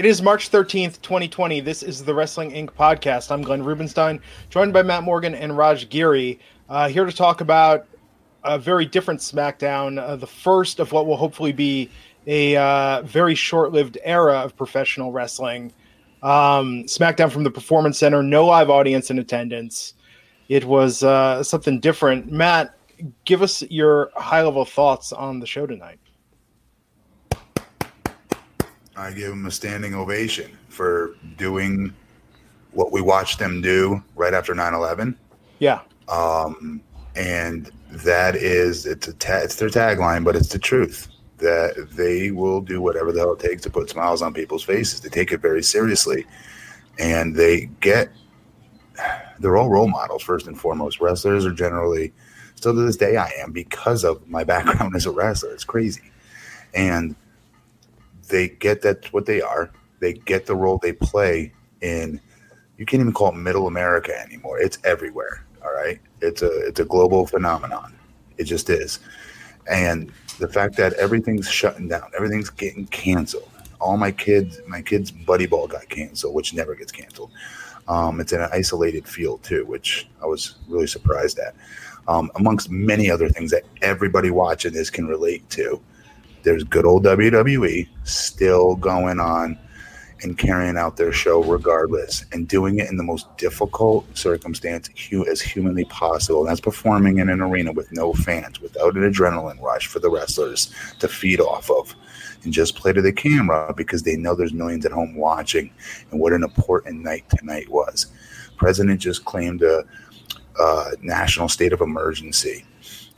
It is March 13th, 2020. This is the Wrestling Inc. podcast. I'm Glenn Rubenstein, joined by Matt Morgan and Raj Giri, uh, here to talk about a very different SmackDown, uh, the first of what will hopefully be a uh, very short lived era of professional wrestling. Um, SmackDown from the Performance Center, no live audience in attendance. It was uh, something different. Matt, give us your high level thoughts on the show tonight. I give them a standing ovation for doing what we watched them do right after 9/11. Yeah. Um, and that is it's a ta- it's their tagline, but it's the truth that they will do whatever the hell it takes to put smiles on people's faces. They take it very seriously, and they get they're all role models first and foremost. Wrestlers are generally still to this day I am because of my background as a wrestler. It's crazy, and they get that what they are. They get the role they play in. You can't even call it Middle America anymore. It's everywhere. All right, it's a it's a global phenomenon. It just is, and the fact that everything's shutting down, everything's getting canceled. All my kids, my kids' buddy ball got canceled, which never gets canceled. Um, it's in an isolated field too, which I was really surprised at. Um, amongst many other things that everybody watching this can relate to there's good old WWE still going on and carrying out their show regardless and doing it in the most difficult circumstance as humanly possible. And that's performing in an arena with no fans, without an adrenaline rush for the wrestlers to feed off of and just play to the camera because they know there's millions at home watching and what an important night tonight was. President just claimed a, a national state of emergency,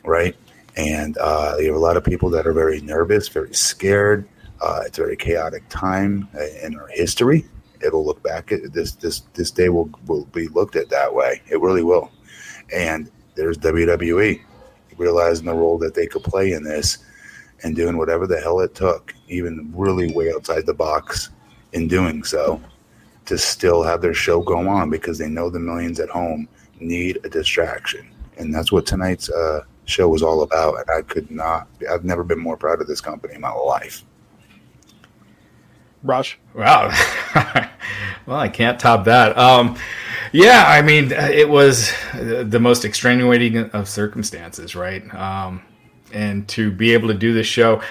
right? And uh, you have a lot of people that are very nervous, very scared. Uh, it's a very chaotic time in our history. It'll look back at this. This this day will will be looked at that way. It really will. And there's WWE realizing the role that they could play in this, and doing whatever the hell it took, even really way outside the box, in doing so, to still have their show go on because they know the millions at home need a distraction, and that's what tonight's. Uh, show was all about. And I could not, I've never been more proud of this company in my life. Raj. Wow. well, I can't top that. Um, yeah, I mean, it was the most extenuating of circumstances, right? Um, and to be able to do this show,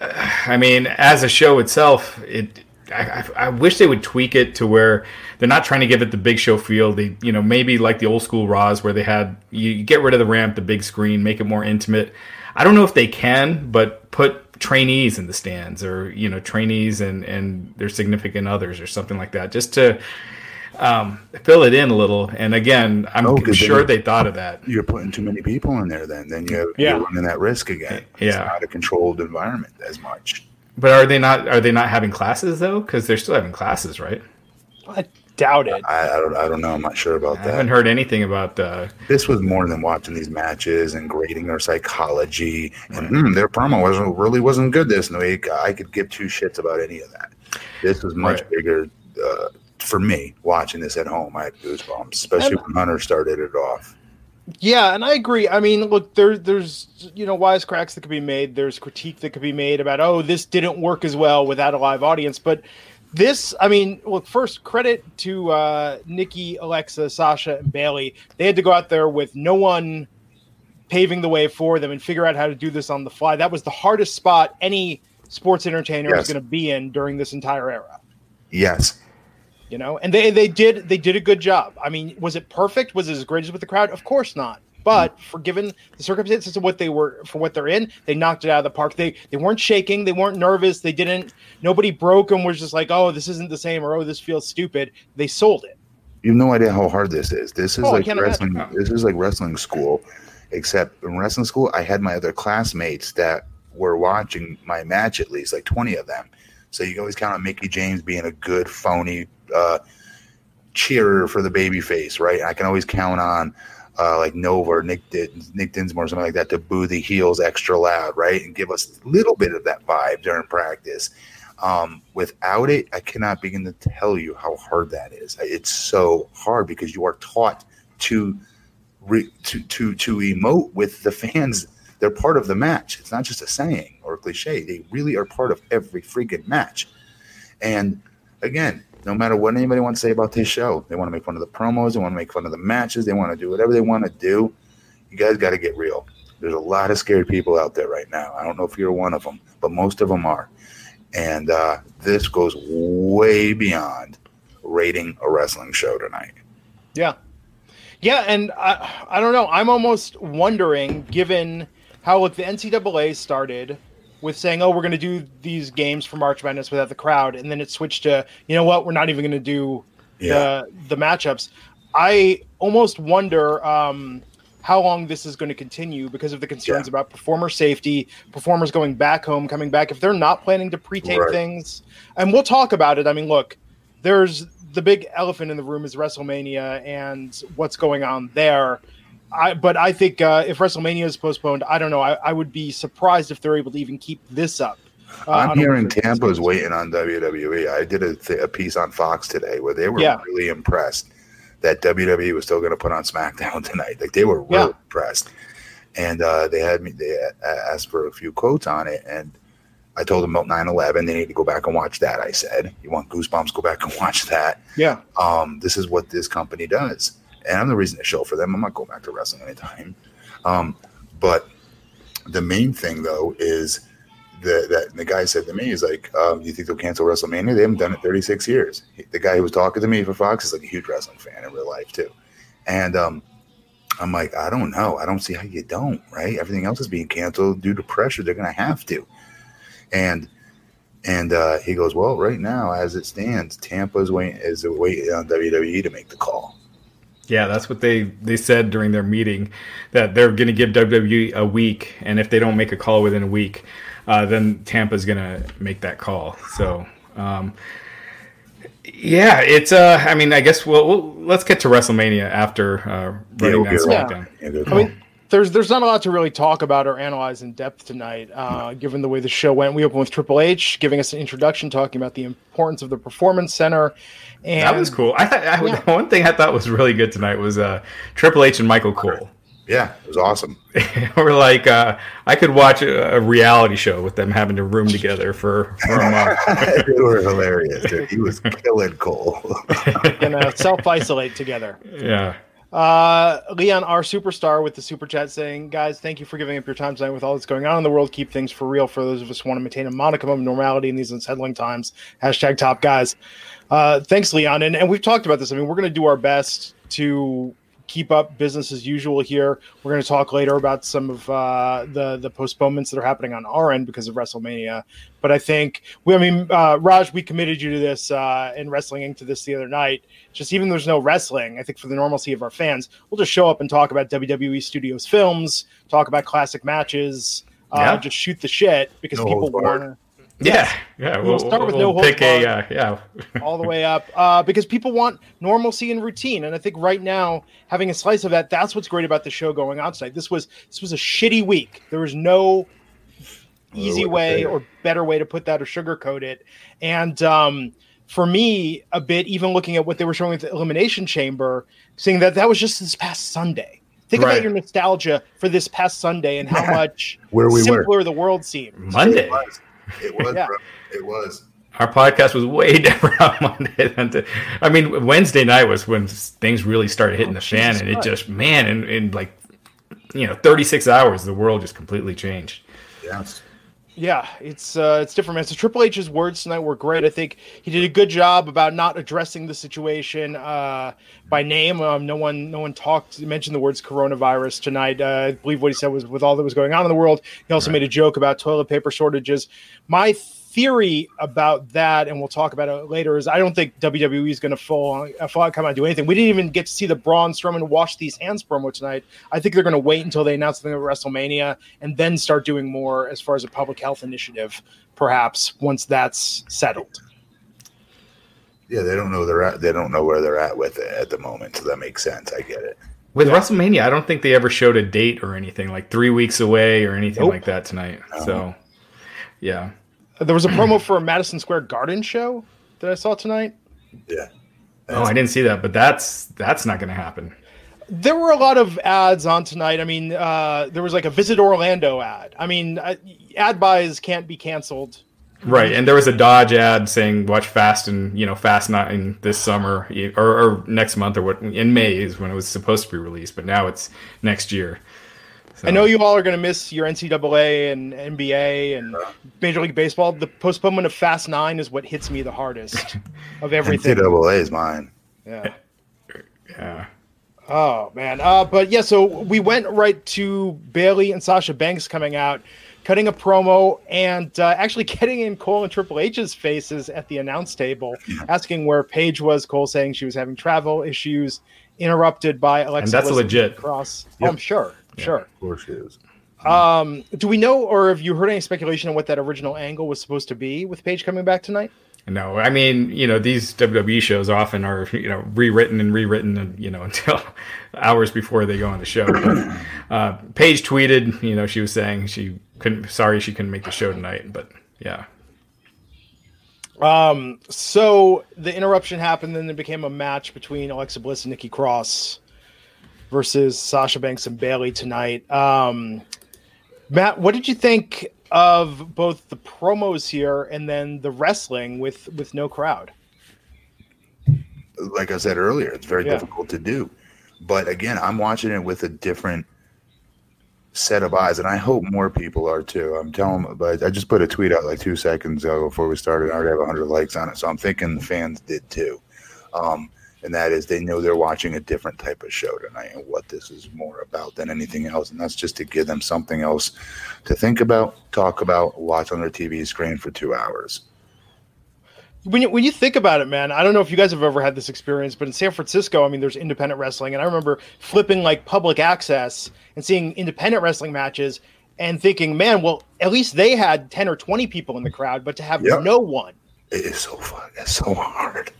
I mean, as a show itself, it I, I, wish they would tweak it to where they're not trying to give it the big show feel. They, you know, maybe like the old school Raws where they had you get rid of the ramp, the big screen, make it more intimate. I don't know if they can, but put trainees in the stands or you know trainees and and their significant others or something like that, just to um, fill it in a little. And again, I'm oh, sure they thought of that. You're putting too many people in there. Then then you're, yeah. you're running that risk again. It's yeah. not a controlled environment as much. But are they not? Are they not having classes though? Because they're still having classes, right? I doubt it. I, I, don't. I don't know. I'm not sure about I that. I haven't heard anything about. Uh, this was more than watching these matches and grading their psychology. And mm, their promo wasn't really wasn't good this week. I could give two shits about any of that. This was much right. bigger uh, for me watching this at home. I had goosebumps, especially and, when Hunter started it off. Yeah, and I agree. I mean, look, there, there's you know wisecracks that could be made. There's critique that could be made about, oh, this didn't work as well without a live audience. But this, I mean, look, first credit to uh, Nikki, Alexa, Sasha, and Bayley. They had to go out there with no one paving the way for them and figure out how to do this on the fly. That was the hardest spot any sports entertainer Yes. is going to be in during this entire era. Yes. You know, and they they did they did a good job. I mean, was it perfect? Was it as great as with the crowd? Of course not. But for given the circumstances of what they were for what they're in, they knocked it out of the park. They they weren't shaking, they weren't nervous, they didn't nobody broke them was just like, oh, this isn't the same or oh, this feels stupid. They sold it. You have no idea how hard this is. This is Oh, like wrestling. imagine. This is like wrestling school, except in wrestling school, I had my other classmates that were watching my match at least, like twenty of them. So you can always count on Mickie James being a good phony uh, cheerer for the baby face, right? I can always count on uh, like Nova or Nick Nick Dinsmore or something like that to boo the heels extra loud, right, and give us a little bit of that vibe during practice. Um, without it, I cannot begin to tell you how hard that is. It's so hard because you are taught to re, to to to emote with the fans. They're part of the match. It's not just a saying or a cliche. They really are part of every freaking match. And again, no matter what anybody wants to say about this show, they want to make fun of the promos, they want to make fun of the matches, they want to do whatever they want to do. You guys got to get real. There's a lot of scared people out there right now. I don't know if you're one of them, but most of them are. And uh, this goes way beyond rating a wrestling show tonight. Yeah. Yeah, and I, I don't know. I'm almost wondering, given how the NCAA started with saying, "Oh, we're going to do these games for March Madness without the crowd," and then it switched to, you know what, we're not even going to do Yeah. the the matchups. I almost wonder um, how long this is going to continue because of the concerns Yeah. about performer safety, performers going back home, coming back. If they're not planning to pre-tape Right. things, and we'll talk about it. I mean, look, there's the big elephant in the room is WrestleMania and what's going on there. I, but I think uh, if WrestleMania is postponed, I don't know. I, I would be surprised if they're able to even keep this up. uh, I'm hearing weekly Tampa is waiting on WWE. I did a, th- a piece on Fox today where they were Yeah. really impressed that WWE was still going to put on SmackDown tonight. Like they were really Yeah. impressed, and uh, they had me. They asked for a few quotes on it, and I told them about 9/11. They need to go back and watch that. I said, "You want goosebumps? Go back and watch that." Yeah, um, this is what this company does. And I'm the reason to show for them. I'm not going back to wrestling anytime. Um, but the main thing, though, is the, that the guy said to me, he's like, um, you think they'll cancel WrestleMania? They haven't done it 36 years." He- The guy who was talking to me for Fox is like a huge wrestling fan in real life too, and um, I'm like, I don't know. I don't see how you don't. Right? Everything else is being canceled due to pressure. They're going to have to, and and uh, he goes, well, right now, as it stands, Tampa is waiting is waiting on WWE to make the call. Yeah, that's what they they said during their meeting that they're going to give WWE a week, and if they don't make a call within a week, uh, then Tampa's going to make that call. So, um, yeah, it's. Uh, I mean, I guess we'll, we'll let's get to WrestleMania after uh, running we'll down get SmackDown. Yeah, good I mean, there's there's not a lot to really talk about or analyze in depth tonight, uh, given the way the show went. We opened with Triple H giving us an introduction, talking about the importance of the Performance Center. And That was cool. I thought I, Yeah. one thing I thought was really good tonight was uh, Triple H and Michael Cole. yeah, it was awesome. We're like, uh, I could watch a, a reality show with them having to room together for, for a month. they were hilarious. Dude. He was killing Cole. gonna self isolate together. yeah. Uh, Leon, our superstar, with the super chat saying, "Guys, thank you for giving up your time tonight with all that's going on in the world. Keep things for real for those of us who want to maintain a modicum of normality in these unsettling times." Hashtag top guys. Uh, thanks, Leon, and and we've talked about this. I mean, we're going to do our best to keep up business as usual here. We're going to talk later about some of uh, the the postponements that are happening on our end because of WrestleMania. But I think we, I mean, uh, Raj, we committed you to this uh, in Wrestling Inc. to this the other night. Just even though there's no wrestling, I think for the normalcy of our fans, we'll just show up and talk about WWE Studios films, talk about classic matches, uh, Yeah. just shoot the shit because No people want. Yeah. Yeah. We'll start with no holds pick a, uh, yeah. all the way up uh, because people want normalcy and routine and i think right now having a slice of that that's what's great about the show going on tonight this was this was a shitty week there was no easy way or better way to put that or sugarcoat it and um, for me a bit even looking at what they were showing at the elimination chamber seeing that that was just this past sunday think Right. about your nostalgia for this past sunday and how much Where we were. simpler the world seemed Monday. It was. It was. Yeah. bro. It was. Our podcast was way different on Monday than to, I mean, Wednesday night was when things really started hitting oh, the fan, Jesus and it just, man, in, in like, you know, 36 hours, the world just completely changed. Yes. Yeah, it's uh, it's different, man. So Triple H's words tonight were great. I think he did a good job about not addressing the situation uh, by name. Um, no one, no one talked mentioned the words coronavirus tonight. Uh, I believe what he said was with all that was going on in the world. He also right. made a joke about toilet paper shortages. My theory about that, and we'll talk about it later, is I don't think WWE is going to full, uh, full come out and do anything. We didn't even get to see the Braun Strowman wash these hands promo tonight. I think they're going to wait until they announce something at WrestleMania and then start doing more as far as a public health initiative, perhaps once that's settled. Yeah, they don't know they're at. They don't know where they're at with it at the moment, so that makes sense. I get it. With yeah. WrestleMania, I don't think they ever showed a date or anything like three weeks away or anything nope. like that tonight. So, yeah. There was a promo for a Madison Square Garden show that I saw tonight. Yeah. oh, I didn't see that, but that's that's not going to happen. There were a lot of ads on tonight. I mean, uh, there was like a Visit Orlando ad. I mean, uh, ad buys can't be canceled. Right, and there was a Dodge ad saying "Watch Fast" and you know Fast Nine this summer or, or next month or what in May is when it was supposed to be released, but now it's next year. So. I know you all are going to miss your NCAA and NBA and Major League Baseball. The postponement of Fast Nine is what hits me the hardest of everything. NCAA is mine. Yeah. Yeah. Oh man. Uh, but yeah, so we went right to Bayley and Sasha Banks coming out, cutting a promo, and uh, actually getting in Cole and Triple H's faces at the announce table, asking where Paige was. Cole saying she was having travel issues, interrupted by Alexa. And that's legit. Cross. Yep. Oh, I'm sure. Yeah, sure. Of course she is. Um, do we know, or have you heard any speculation on what that original angle was supposed to be with Paige coming back tonight? No, I mean, you know, these WWE shows often are, you know, rewritten and rewritten, and you know, until hours before they go on the show. But, uh, Paige tweeted, you know, she was saying she couldn't, sorry, she couldn't make the show tonight, but yeah. Um, so the interruption happened, then it became a match between Alexa Bliss and Nikki Cross versus Sasha Banks and Bayley tonight. Um, Matt, what did you think of both the promos here and then the wrestling with with no crowd? Like I said earlier, it's very yeah. difficult to do. But again, I'm watching it with a different set of eyes, and I hope more people are too. I'm telling, but I just put a tweet out like two seconds ago before we started. I already have 100 likes on it, so I'm thinking the fans did too. Um, and that is they know they're watching a different type of show tonight and what this is more about than anything else. And that's just to give them something else to think about, talk about, watch on their TV screen for two hours. When you, when you think about it, man, I don't know if you guys have ever had this experience, but in San Francisco, I mean, there's independent wrestling, and I remember flipping like public access and seeing independent wrestling matches and thinking, man, well, at least they had 10 or 20 people in the crowd, but to have yep. no one. It is so fun. It's so hard.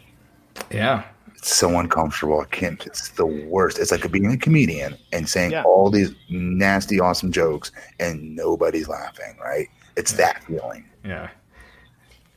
Yeah. It's so uncomfortable. I can't. It's the worst. It's like being a comedian and saying yeah. all these nasty, awesome jokes and nobody's laughing. Right? It's yeah. that feeling. Yeah.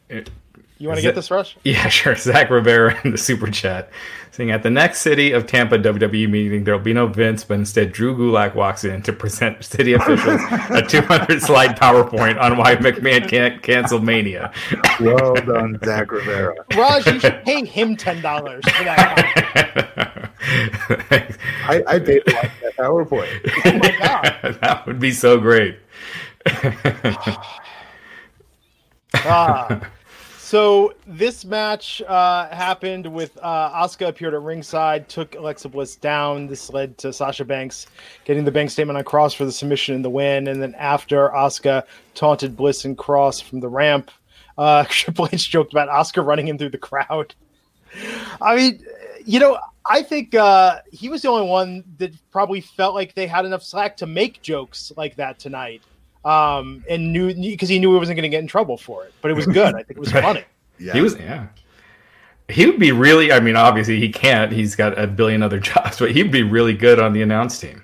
It, you want to get this, Raj? Yeah, sure. Zach Rivera in the super chat saying at the next City of Tampa WWE meeting, there will be no Vince, but instead Drew Gulak walks in to present city officials a 200 slide PowerPoint on why McMahon can't cancel Mania. well done, Zach Rivera. Raj, you should pay him ten dollars for that. I, I paid for that PowerPoint. Oh my god, that would be so great. ah. So this match uh, happened with uh, Asuka appeared at ringside, took Alexa Bliss down. This led to Sasha Banks getting the bank statement on Cross for the submission and the win. And then after Asuka taunted Bliss and Cross from the ramp, uh, Triple H joked about Asuka running him through the crowd. I mean, you know, I think uh, he was the only one that probably felt like they had enough slack to make jokes like that tonight um, and knew because he knew he wasn't going to get in trouble for it. But it was good. I think it was funny. yeah. He was yeah. He would be really. I mean, obviously he can't. He's got a billion other jobs, but he'd be really good on the announce team.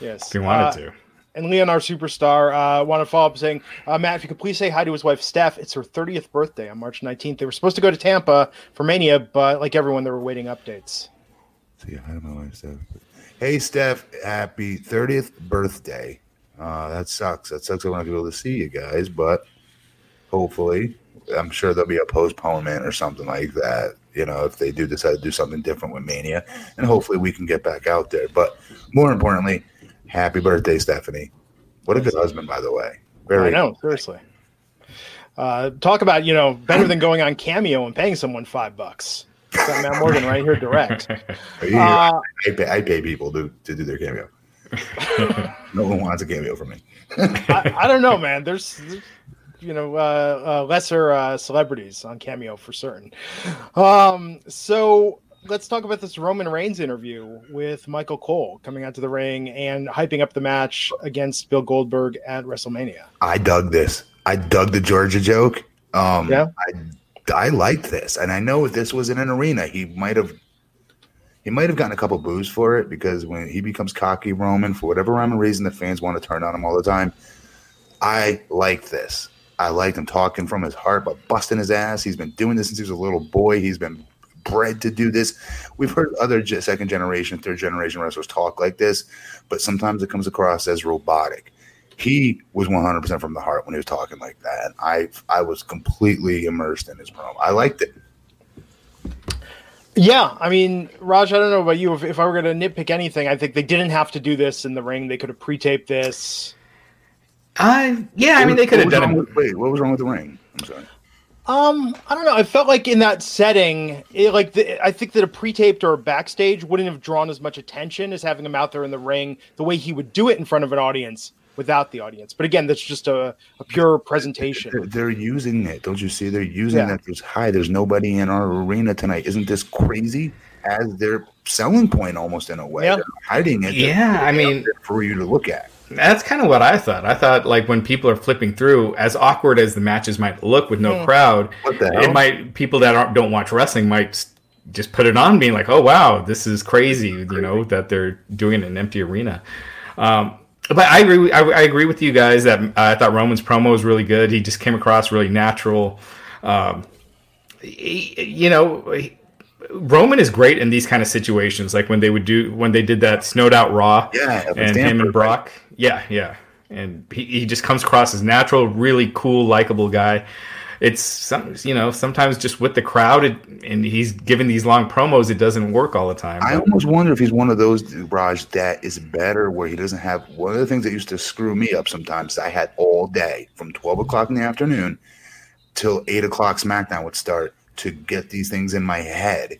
Yes, if he wanted uh, to. And Leon, our superstar, uh, want to follow up saying, uh, Matt, if you could please say hi to his wife Steph. It's her 30th birthday on March 19th. They were supposed to go to Tampa for Mania, but like everyone, they were waiting updates. Say hi to my wife Steph. Hey Steph, happy 30th birthday. Uh, that sucks. That sucks. I want to be able to see you guys, but hopefully, I'm sure there'll be a postponement or something like that. You know, if they do decide to do something different with Mania, and hopefully we can get back out there. But more importantly, happy birthday, Stephanie. What a good husband, by the way. Very. I know, seriously. Uh, talk about you know better than going on Cameo and paying someone five bucks. Got Matt Morgan right here direct. Uh, I, pay, I pay people to, to do their cameo. no one wants a cameo from me. I, I, don't know, man. There's, you know, uh, uh, lesser uh, celebrities on Cameo for certain. Um, so let's talk about this Roman Reigns interview with Michael Cole coming out to the ring and hyping up the match against Bill Goldberg at WrestleMania. I dug this. I dug the Georgia joke. Um, yeah, I I liked this, and I know if this was in an arena, he might have he might have gotten a couple boos for it because when he becomes cocky Roman for whatever or reason, the fans want to turn on him all the time. I like this. I liked him talking from his heart, but busting his ass. He's been doing this since he was a little boy. He's been bred to do this. We've heard other second generation, third generation wrestlers talk like this, but sometimes it comes across as robotic. He was 100% from the heart when he was talking like that. I I was completely immersed in his promo. I liked it. Yeah, I mean, Raj, I don't know about you. If, if I were going to nitpick anything, I think they didn't have to do this in the ring. They could have pre-taped this. I yeah, I mean, they could have done it. With, wait, what was wrong with the ring? I'm sorry. Um, I don't know. I felt like in that setting, it, like the, I think that a pre-taped or a backstage wouldn't have drawn as much attention as having him out there in the ring the way he would do it in front of an audience without the audience. But again, that's just a, a pure presentation. They're, they're, using it. Don't you see? They're using yeah. that. There's hi. There's nobody in our arena tonight. Isn't this crazy? As their selling point, almost in a way, yeah. hiding it. Yeah, I mean, for you to look at. That's kind of what I thought. I thought like when people are flipping through, as awkward as the matches might look with no mm. crowd, it might people that don't watch wrestling might just put it on, being like, "Oh wow, this is crazy," you know, that they're doing an empty arena. Um, but I agree. I, I, agree with you guys that uh, I thought Roman's promo was really good. He just came across really natural. Um, he, you know, he, Roman is great in these kind of situations, like when they would do when they did that snowed out Raw, yeah, and him and Brock, right? yeah, yeah, and he, he just comes across as natural, really cool, likable guy it's some you know sometimes just with the crowd it, and he's giving these long promos it doesn't work all the time. I almost wonder if he's one of those raj that is better where he doesn't have one of the things that used to screw me up sometimes i had all day from 12 o'clock in the afternoon till 8 o'clock smackdown would start to get these things in my head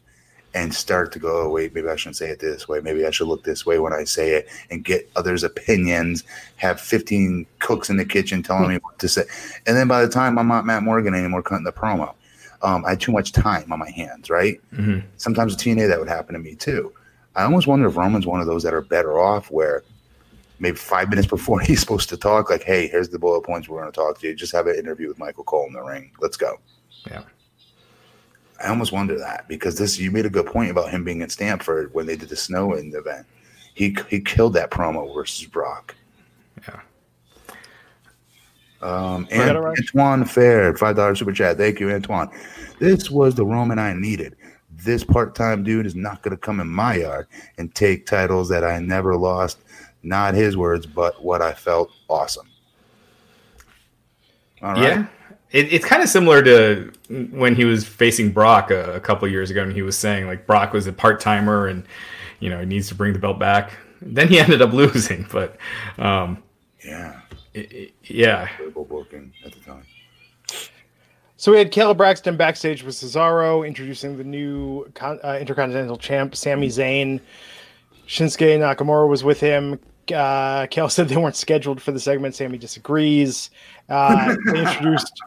and start to go, oh, wait, maybe I shouldn't say it this way. Maybe I should look this way when I say it and get others' opinions, have 15 cooks in the kitchen telling me what to say. And then by the time I'm not Matt Morgan anymore cutting the promo, um, I had too much time on my hands, right? Mm-hmm. Sometimes with TNA, that would happen to me too. I almost wonder if Roman's one of those that are better off where maybe five minutes before he's supposed to talk, like, hey, here's the bullet points we're going to talk to you. Just have an interview with Michael Cole in the ring. Let's go. Yeah. I almost wonder that because this you made a good point about him being at Stanford when they did the snow in the event. He he killed that promo versus Brock. Yeah. Um, and Antoine Fair, five dollars super chat. Thank you, Antoine. This was the Roman I needed. This part-time dude is not going to come in my yard and take titles that I never lost. Not his words, but what I felt awesome. All right. Yeah, it, it's kind of similar to when he was facing Brock a, a couple years ago, and he was saying like Brock was a part timer, and you know he needs to bring the belt back. Then he ended up losing, but um, yeah, it, it, yeah, booking at the time. So we had Kayla Braxton backstage with Cesaro introducing the new uh, Intercontinental Champ, Sami Zayn. Shinsuke Nakamura was with him. Uh, Kale said they weren't scheduled for the segment. Sami disagrees. Uh, they introduced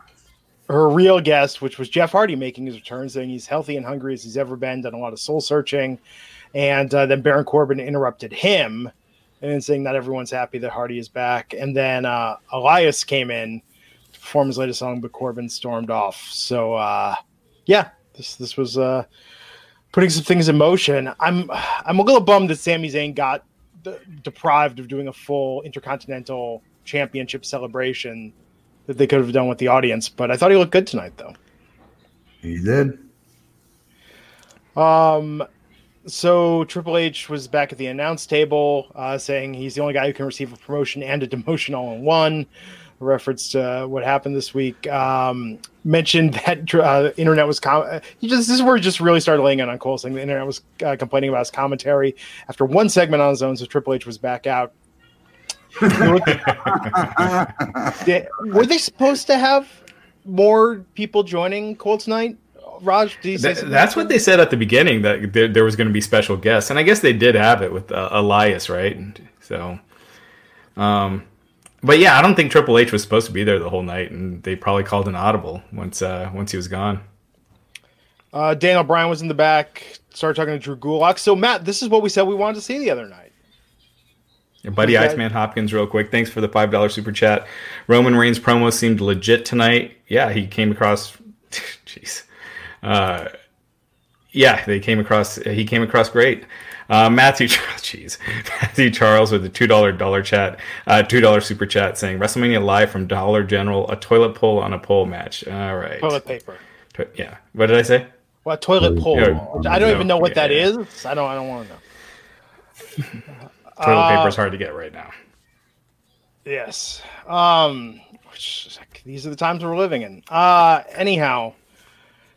her real guest, which was Jeff Hardy making his return, saying he's healthy and hungry as he's ever been, done a lot of soul searching. And uh, then Baron Corbin interrupted him and saying not everyone's happy that Hardy is back. And then uh, Elias came in to perform his latest song, but Corbin stormed off. So uh, yeah, this this was uh, putting some things in motion. I'm I'm a little bummed that Sami Zayn got deprived of doing a full Intercontinental Championship celebration that they could have done with the audience. But I thought he looked good tonight, though. He did. Um, so Triple H was back at the announce table, uh, saying he's the only guy who can receive a promotion and a demotion all in one. A reference to what happened this week. Um, mentioned that uh, internet was com- he just this is where he just really started laying it on Cole, saying the internet was uh, complaining about his commentary after one segment on his own. So Triple H was back out were they supposed to have more people joining Colts night? Raj, Th- that's what they said at the beginning that there, there was going to be special guests, and I guess they did have it with uh, Elias, right? So, um, but yeah, I don't think Triple H was supposed to be there the whole night, and they probably called an audible once uh, once he was gone. Uh, Daniel Bryan was in the back, started talking to Drew Gulak. So Matt, this is what we said we wanted to see the other night. Your buddy Okay. Iceman Hopkins, real quick. Thanks for the five dollar super chat. Roman Reigns promo seemed legit tonight. Yeah, he came across. Jeez. Uh, yeah, they came across. He came across great. Uh, Matthew, jeez, Matthew Charles with the two dollar dollar chat, uh, two dollar super chat saying WrestleMania live from Dollar General, a toilet pole on a pole match. All right, Toilet paper. To- yeah. What did I say? Well, toilet pole. Yeah. which I don't even know what that Yeah. is. I don't. I don't want to know. Toilet Uh, is hard to get right now. Yes. Um. which- These are the times we're living in. Uh. Anyhow.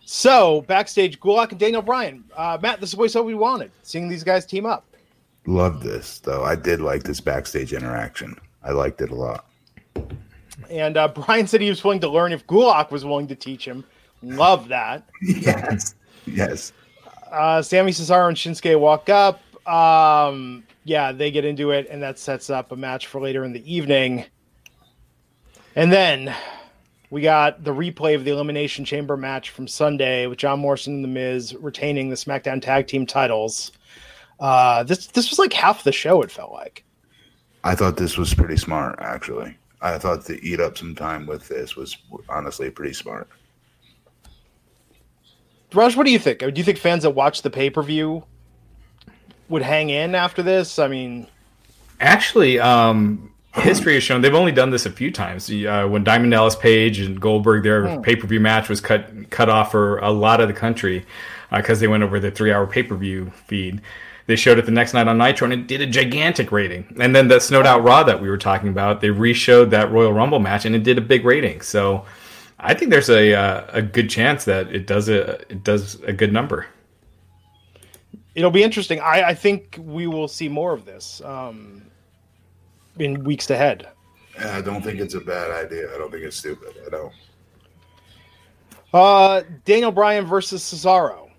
So backstage, Gulak and Daniel Bryan. Uh, Matt, this is what we we wanted. Seeing these guys team up. Love this though. I did like this backstage interaction. I liked it a lot. And uh, Bryan said he was willing to learn if Gulak was willing to teach him. Love that. Yes. Yes. Uh, Sami Cesaro and Shinsuke walk up. Um, yeah, they get into it, and that sets up a match for later in the evening. And then we got the replay of the Elimination Chamber match from Sunday with John Morrison and The Miz retaining the SmackDown Tag Team titles. Uh, this this was like half the show. It felt like. I thought this was pretty smart, actually. I thought to eat up some time with this was honestly pretty smart. Raj, what do you think? Do you think fans that watch the pay per view would hang in after this? I mean, Actually, um, history has shown they've only done this a few times. Uh, when Diamond Dallas Page and Goldberg, their pay per view match was cut cut off for a lot of the country because they went over the three hour pay per view feed. They showed it the next night on Nitro and it did a gigantic rating. And then that snowed out Raw that we were talking about, they re-showed that Royal Rumble match and it did a big rating. So I think there's a uh, a good chance that it does a it does a good number. It'll be interesting. I, I think we will see more of this um, in weeks ahead. I don't think it's a bad idea. I don't think it's stupid. I don't. Uh, Daniel Bryan versus Cesaro.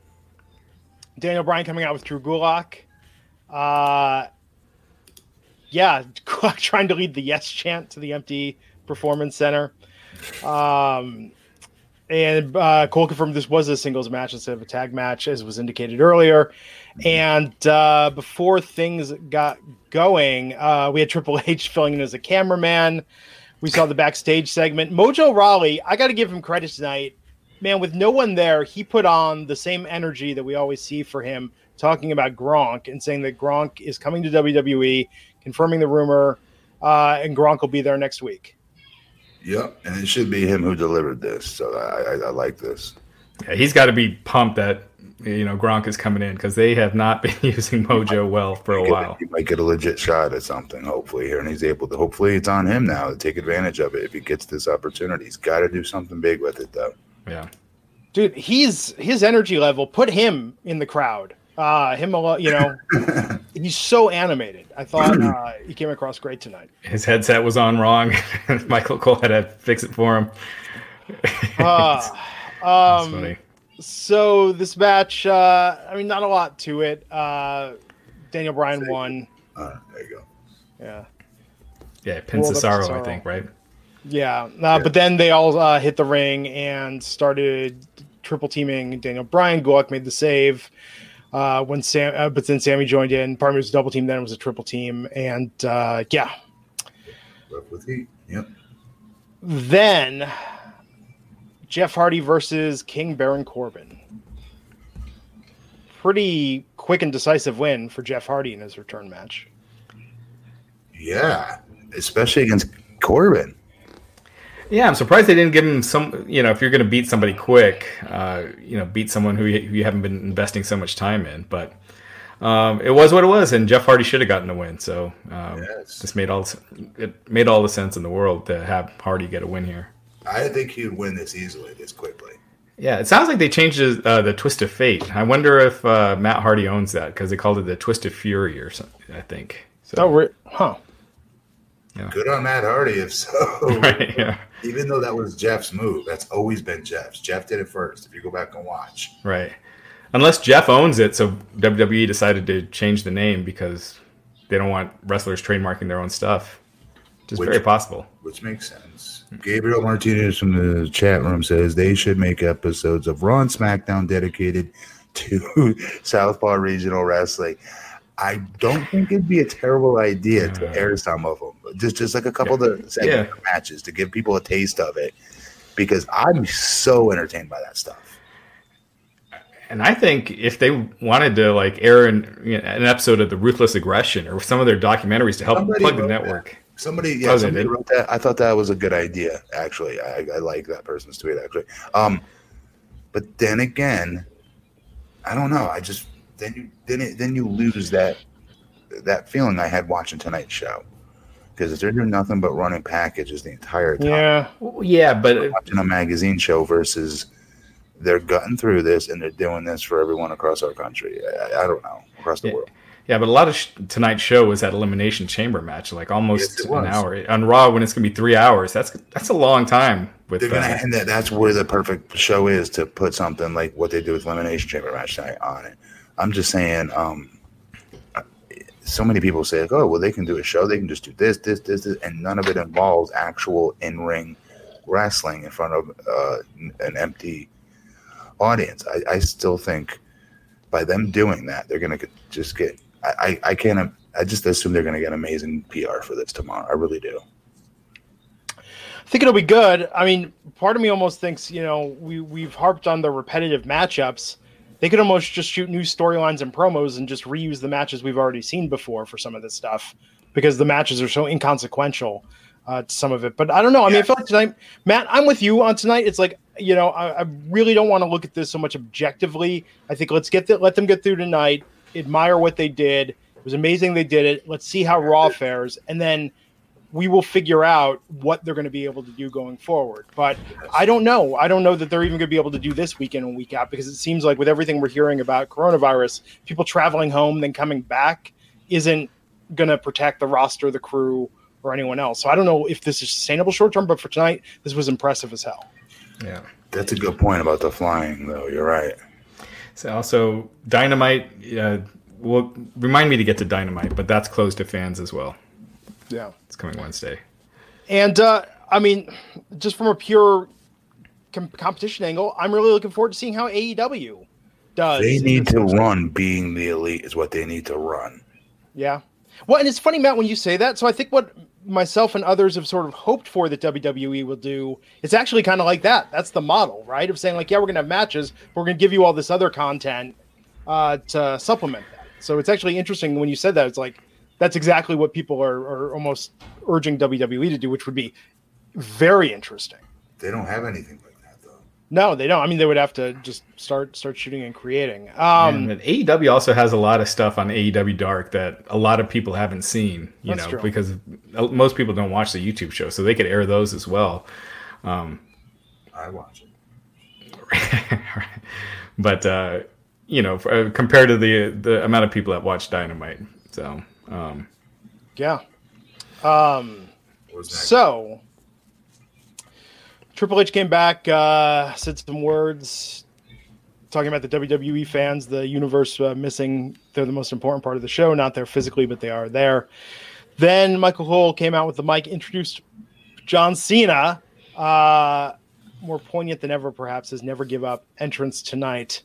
Daniel Bryan coming out with Drew Gulak. Uh, yeah, Gulak trying to lead the yes chant to the empty performance center. Um, and uh, Cole confirmed this was a singles match instead of a tag match, as was indicated earlier. And uh, before things got going, uh, we had Triple H filling in as a cameraman. We saw the backstage segment. Mojo Rawley, I got to give him credit tonight. Man, with no one there, he put on the same energy that we always see for him, talking about Gronk and saying that Gronk is coming to WWE, confirming the rumor, uh, and Gronk will be there next week. Yep, and it should be him who delivered this. So I, I, I like this. Yeah, he's got to be pumped that you know Gronk is coming in because they have not been using Mojo well for a while. He might get a legit shot at something, hopefully here, and he's able to. Hopefully, it's on him now to take advantage of it if he gets this opportunity. He's got to do something big with it, though. Yeah. Dude, he's his energy level. Put him in the crowd. Uh, him alone, you know, he's so animated. I thought uh, he came across great tonight. His headset was on wrong. Michael Cole had to fix it for him. Uh, That's um, funny. So this match, uh, I mean, not a lot to it. Uh, Daniel Bryan won. Uh, there you go. Yeah. Yeah, Pinfall of Cesaro, I think, right? Yeah, uh, but then they all uh, hit the ring and started triple teaming Daniel Bryan. Gulak made the save. Uh, when Sam, uh, but then Sami joined in. Part of it was a double team. Then it was a triple team, and uh, yeah. Left with heat. Yep. Then Jeff Hardy versus King Baron Corbin. Pretty quick and decisive win for Jeff Hardy in his return match. Yeah, especially against Corbin. Yeah, I'm surprised they didn't give him some. You know, if you're going to beat somebody quick, uh, you know, beat someone who you, who you haven't been investing so much time in. But um, it was what it was, and Jeff Hardy should have gotten the win. So um, Yes. this made all it made all the sense in the world to have Hardy get a win here. I think he'd win this easily, this quickly. Yeah, it sounds like they changed uh, the Twist of Fate. I wonder if uh, Matt Hardy owns that because they called it the Twist of Fury or something. I think. So Oh, re- huh? Yeah. Good on Matt Hardy, if so. right, yeah. Even though that was Jeff's move, that's always been Jeff's. Jeff did it first. If you go back and watch, right? Unless Jeff owns it, so WWE decided to change the name because they don't want wrestlers trademarking their own stuff. Just which, very possible. Which makes sense. Gabriel Martinez from the chat room says they should make episodes of Raw and SmackDown dedicated to Southpaw Regional Wrestling. I don't think it'd be a terrible idea to air some of them, just just like a couple yeah. of the yeah. matches to give people a taste of it, because I'm so entertained by that stuff. And I think if they wanted to like air an, you know, an episode of the Ruthless Aggression or some of their documentaries to help somebody plug the network, that. Somebody yeah, somebody wrote that. I thought that was a good idea. Actually, I, I like that person's tweet. Actually, um, but then again, I don't know. I just then you then it, then you lose that that feeling I had watching tonight's show because they're doing nothing but running packages the entire time. Yeah, yeah, but watching a magazine show versus they're gutting through this and they're doing this for everyone across our country. I, I don't know across the yeah. world. Yeah, but a lot of sh- tonight's show was that elimination chamber match, like almost yes, an hour on Raw when it's gonna be three hours. That's that's a long time. With They're gonna, and that, that's where the perfect show is to put something like what they do with elimination chamber match tonight on it. I'm just saying, um, so many people say, like, oh, well, they can do a show, they can just do this, this, this, this, and none of it involves actual in ring wrestling in front of uh, an empty audience. I, I, still think by them doing that, they're going to just get. I, I, can't. I just assume they're going to get amazing PR for this tomorrow. I really do. I think it'll be good. I mean, part of me almost thinks, you know, we we've harped on the repetitive matchups they could almost just shoot new storylines and promos and just reuse the matches we've already seen before for some of this stuff because the matches are so inconsequential uh, to some of it. But I don't know. I mean, I feel like tonight, Matt, I'm with you on tonight. It's like you know, I, I really don't want to look at this so much objectively. I think let's get the, let them get through tonight. Admire what they did. It was amazing they did it. Let's see how Raw fares, and then we will figure out what they're going to be able to do going forward. But I don't know. I don't know that they're even going to be able to do this weekend and week out because it seems like with everything we're hearing about coronavirus, people traveling home then coming back isn't going to protect the roster, the crew, or anyone else. So I don't know if this is sustainable short term, but for tonight, this was impressive as hell. Yeah. That's a good point about the flying, though. You're right. So also, Dynamite. Uh, will remind me to get to Dynamite, but that's closed to fans as well. Yeah, it's coming Wednesday. And uh, I mean, just from a pure com- competition angle, I'm really looking forward to seeing how AEW does. They need to run being the elite is what they need to run. Yeah. Well, and it's funny, Matt, when you say that. So I think what myself and others have sort of hoped for that WWE will do, it's actually kind of like that. That's the model, right? Of saying like, yeah, we're gonna have matches, but we're gonna give you all this other content uh, to supplement that. So it's actually interesting when you said that. It's like that's exactly what people are, are almost urging WWE to do, which would be very interesting. They don't have anything like. No, they don't. I mean, they would have to just start start shooting and creating. Um, Man, AEW also has a lot of stuff on AEW Dark that a lot of people haven't seen. You know, true. because most people don't watch the YouTube show, so they could air those as well. Um, I watch it. but uh, you know, uh, compared to the the amount of people that watch Dynamite, so um, yeah. Um, so Triple H came back, uh, said some words talking about the WWE fans, the universe uh, missing. They're the most important part of the show, not there physically, but they are there. Then Michael Cole came out with the mic, introduced John Cena, uh, more poignant than ever, perhaps, his never give up entrance tonight,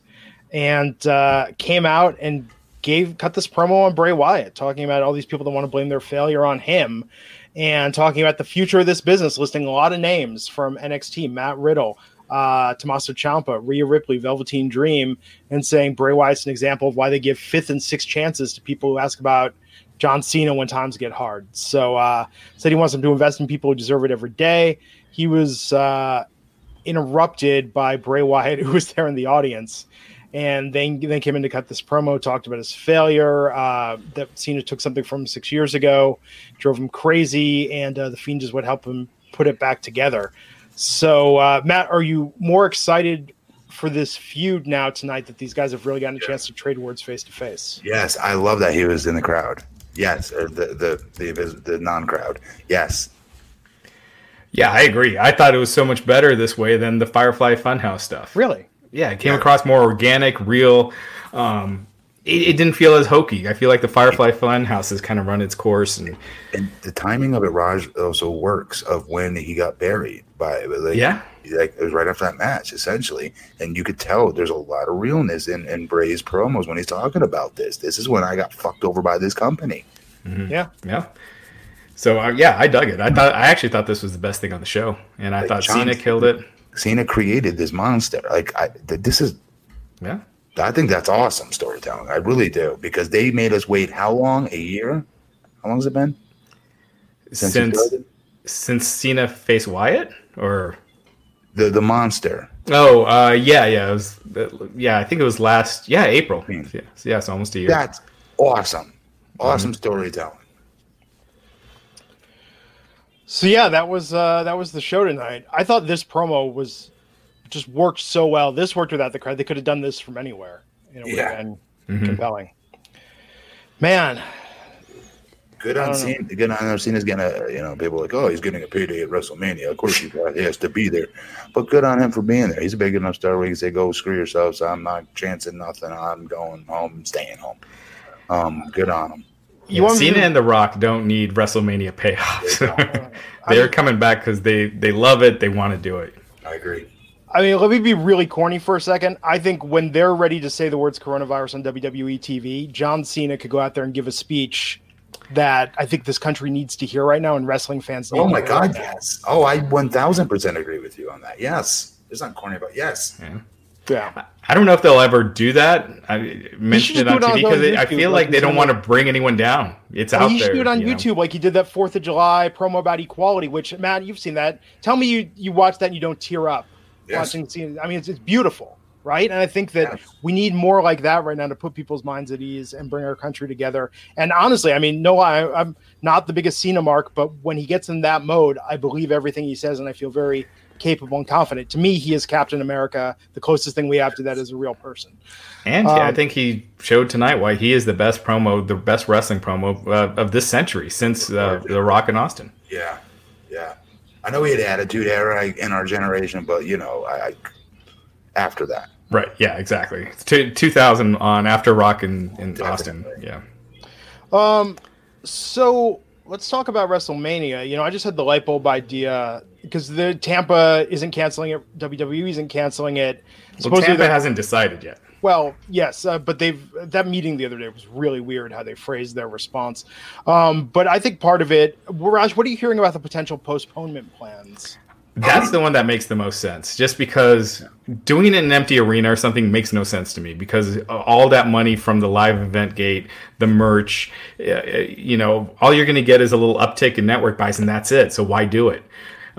and uh, came out and gave cut this promo on Bray Wyatt, talking about all these people that want to blame their failure on him, and talking about the future of this business, listing a lot of names from NXT, Matt Riddle, uh, Tommaso Ciampa, Rhea Ripley, Velveteen Dream, and saying Bray Wyatt's an example of why they give fifth and sixth chances to people who ask about John Cena when times get hard. So uh, said he wants them to invest in people who deserve it every day. He was uh, interrupted by Bray Wyatt, who was there in the audience and then then came in to cut this promo, talked about his failure. Uh, that Cena took something from him six years ago, drove him crazy, and uh, the Fiend is what helped him put it back together. So, uh, Matt, are you more excited for this feud now tonight that these guys have really gotten a chance to trade words face to face? Yes, I love that he was in the crowd. Yes, or the the the, the non crowd. Yes. Yeah, I agree. I thought it was so much better this way than the Firefly Funhouse stuff. Really? Yeah, it came across more organic, real. Um, it, it, didn't feel as hokey. I feel like the Firefly Funhouse has kind of run its course, and and the timing of it, Raj, also works of when he got buried by like, yeah, like it was right after that match, essentially, and you could tell there's a lot of realness in in Bray's promos when he's talking about this. This is when I got fucked over by this company. Mm-hmm. Yeah, yeah. So uh, yeah, I dug it. I thought I actually thought this was the best thing on the show, and I like thought John, Cena killed it. Cena created this monster. Like I, this is, yeah. I think that's awesome storytelling. I really do because they made us wait how long? A year? How long has it been since since, since Cena faced Wyatt or the the monster? Oh, uh, yeah, yeah, it was, yeah. I think it was last, yeah, April. Yeah, yeah, it's almost a year. That's awesome, awesome mm-hmm. storytelling. So yeah, that was uh, that was the show tonight. I thought this promo was just worked so well. This worked without the crowd. They could have done this from anywhere. You know, yeah. and mm-hmm. compelling. Man, good on Cena. Good on Cena's gonna. You know, people like, oh, he's getting a payday at WrestleMania. Of course, he has to be there. But good on him for being there. He's a big enough star where he can say, "Go screw yourself." So I'm not chancing nothing. I'm going home, staying home. Um, good on him. You yeah, Cena to... and The Rock don't need WrestleMania payoffs. They're coming back because they they love it. They want to do it. I agree. I mean, let me be really corny for a second. I think when they're ready to say the words coronavirus on WWE TV, John Cena could go out there and give a speech that I think this country needs to hear right now, and wrestling fans. oh my God, yes! Oh, I one thousand percent agree with you on that. Yes, it's not corny, but yes. Yeah. Yeah. I don't know if they'll ever do that. I mentioned it on TV because I feel like, like they don't want to bring anyone down. It's well, out you there. You should do it on YouTube, know? like you did that Fourth of July promo about equality. Which Matt, you've seen that. Tell me you you watch that and you don't tear up yes. watching. Seeing, I mean, it's, it's beautiful, right? And I think that yes. we need more like that right now to put people's minds at ease and bring our country together. And honestly, I mean, no, I, I'm not the biggest Cena mark, but when he gets in that mode, I believe everything he says, and I feel very capable and confident. To me, he is Captain America. The closest thing we have to that is a real person. And um, I think he showed tonight why he is the best promo, the best wrestling promo uh, of this century since uh, The Rock and Austin. Yeah, yeah. I know we had attitude era in our generation, but you know, I, I after that. Right. Yeah. Exactly. Two, 2000 on after Rock and, and Austin. Yeah. Um. So let's talk about WrestleMania. You know, I just had the light bulb idea because the Tampa isn't canceling it, WWE isn't canceling it. Well, Tampa hasn't decided yet. Well, yes, uh, but they've that meeting the other day was really weird how they phrased their response. Um, but I think part of it, Raj, what are you hearing about the potential postponement plans? That's the one that makes the most sense. Just because doing it in an empty arena or something makes no sense to me because all that money from the live event gate, the merch, uh, you know, all you're going to get is a little uptick in network buys and that's it. So why do it?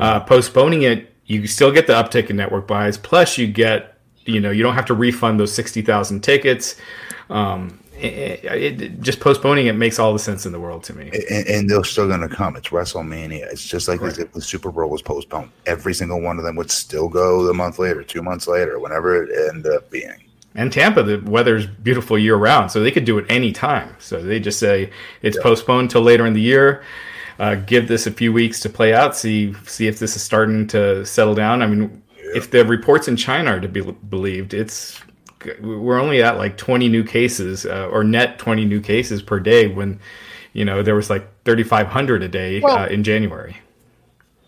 Uh, postponing it, you still get the uptick in network buys. Plus, you get, you know, you don't have to refund those 60,000 tickets. Um, it, it, just postponing it makes all the sense in the world to me. And, and they're still going to come. It's WrestleMania. It's just like right. if the Super Bowl was postponed. Every single one of them would still go a month later, two months later, whenever it ended up being. And Tampa, the weather's beautiful year round, so they could do it any time. So they just say it's yeah. postponed till later in the year. Uh, give this a few weeks to play out. See see if this is starting to settle down. I mean, yeah. if the reports in China are to be believed, it's we're only at like 20 new cases uh, or net 20 new cases per day when you know there was like 3500 a day well, uh, in january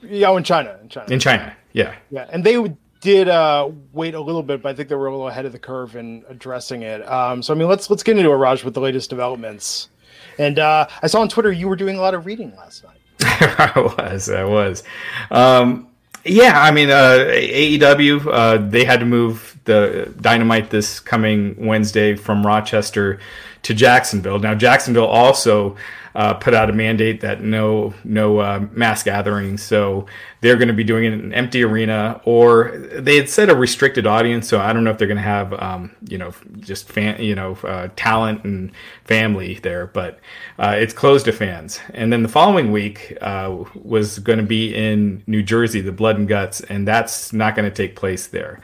yeah in china in china in china yeah yeah and they did uh, wait a little bit but i think they were a little ahead of the curve in addressing it um, so i mean let's let's get into it raj with the latest developments and uh, i saw on twitter you were doing a lot of reading last night i was i was um, yeah i mean uh, aew uh, they had to move the Dynamite this coming Wednesday from Rochester to Jacksonville. Now, Jacksonville also uh, put out a mandate that no no uh, mass gatherings, so they're going to be doing it in an empty arena, or they had said a restricted audience. So I don't know if they're going to have um, you know just fan you know uh, talent and family there, but uh, it's closed to fans. And then the following week uh, was going to be in New Jersey, the Blood and Guts, and that's not going to take place there.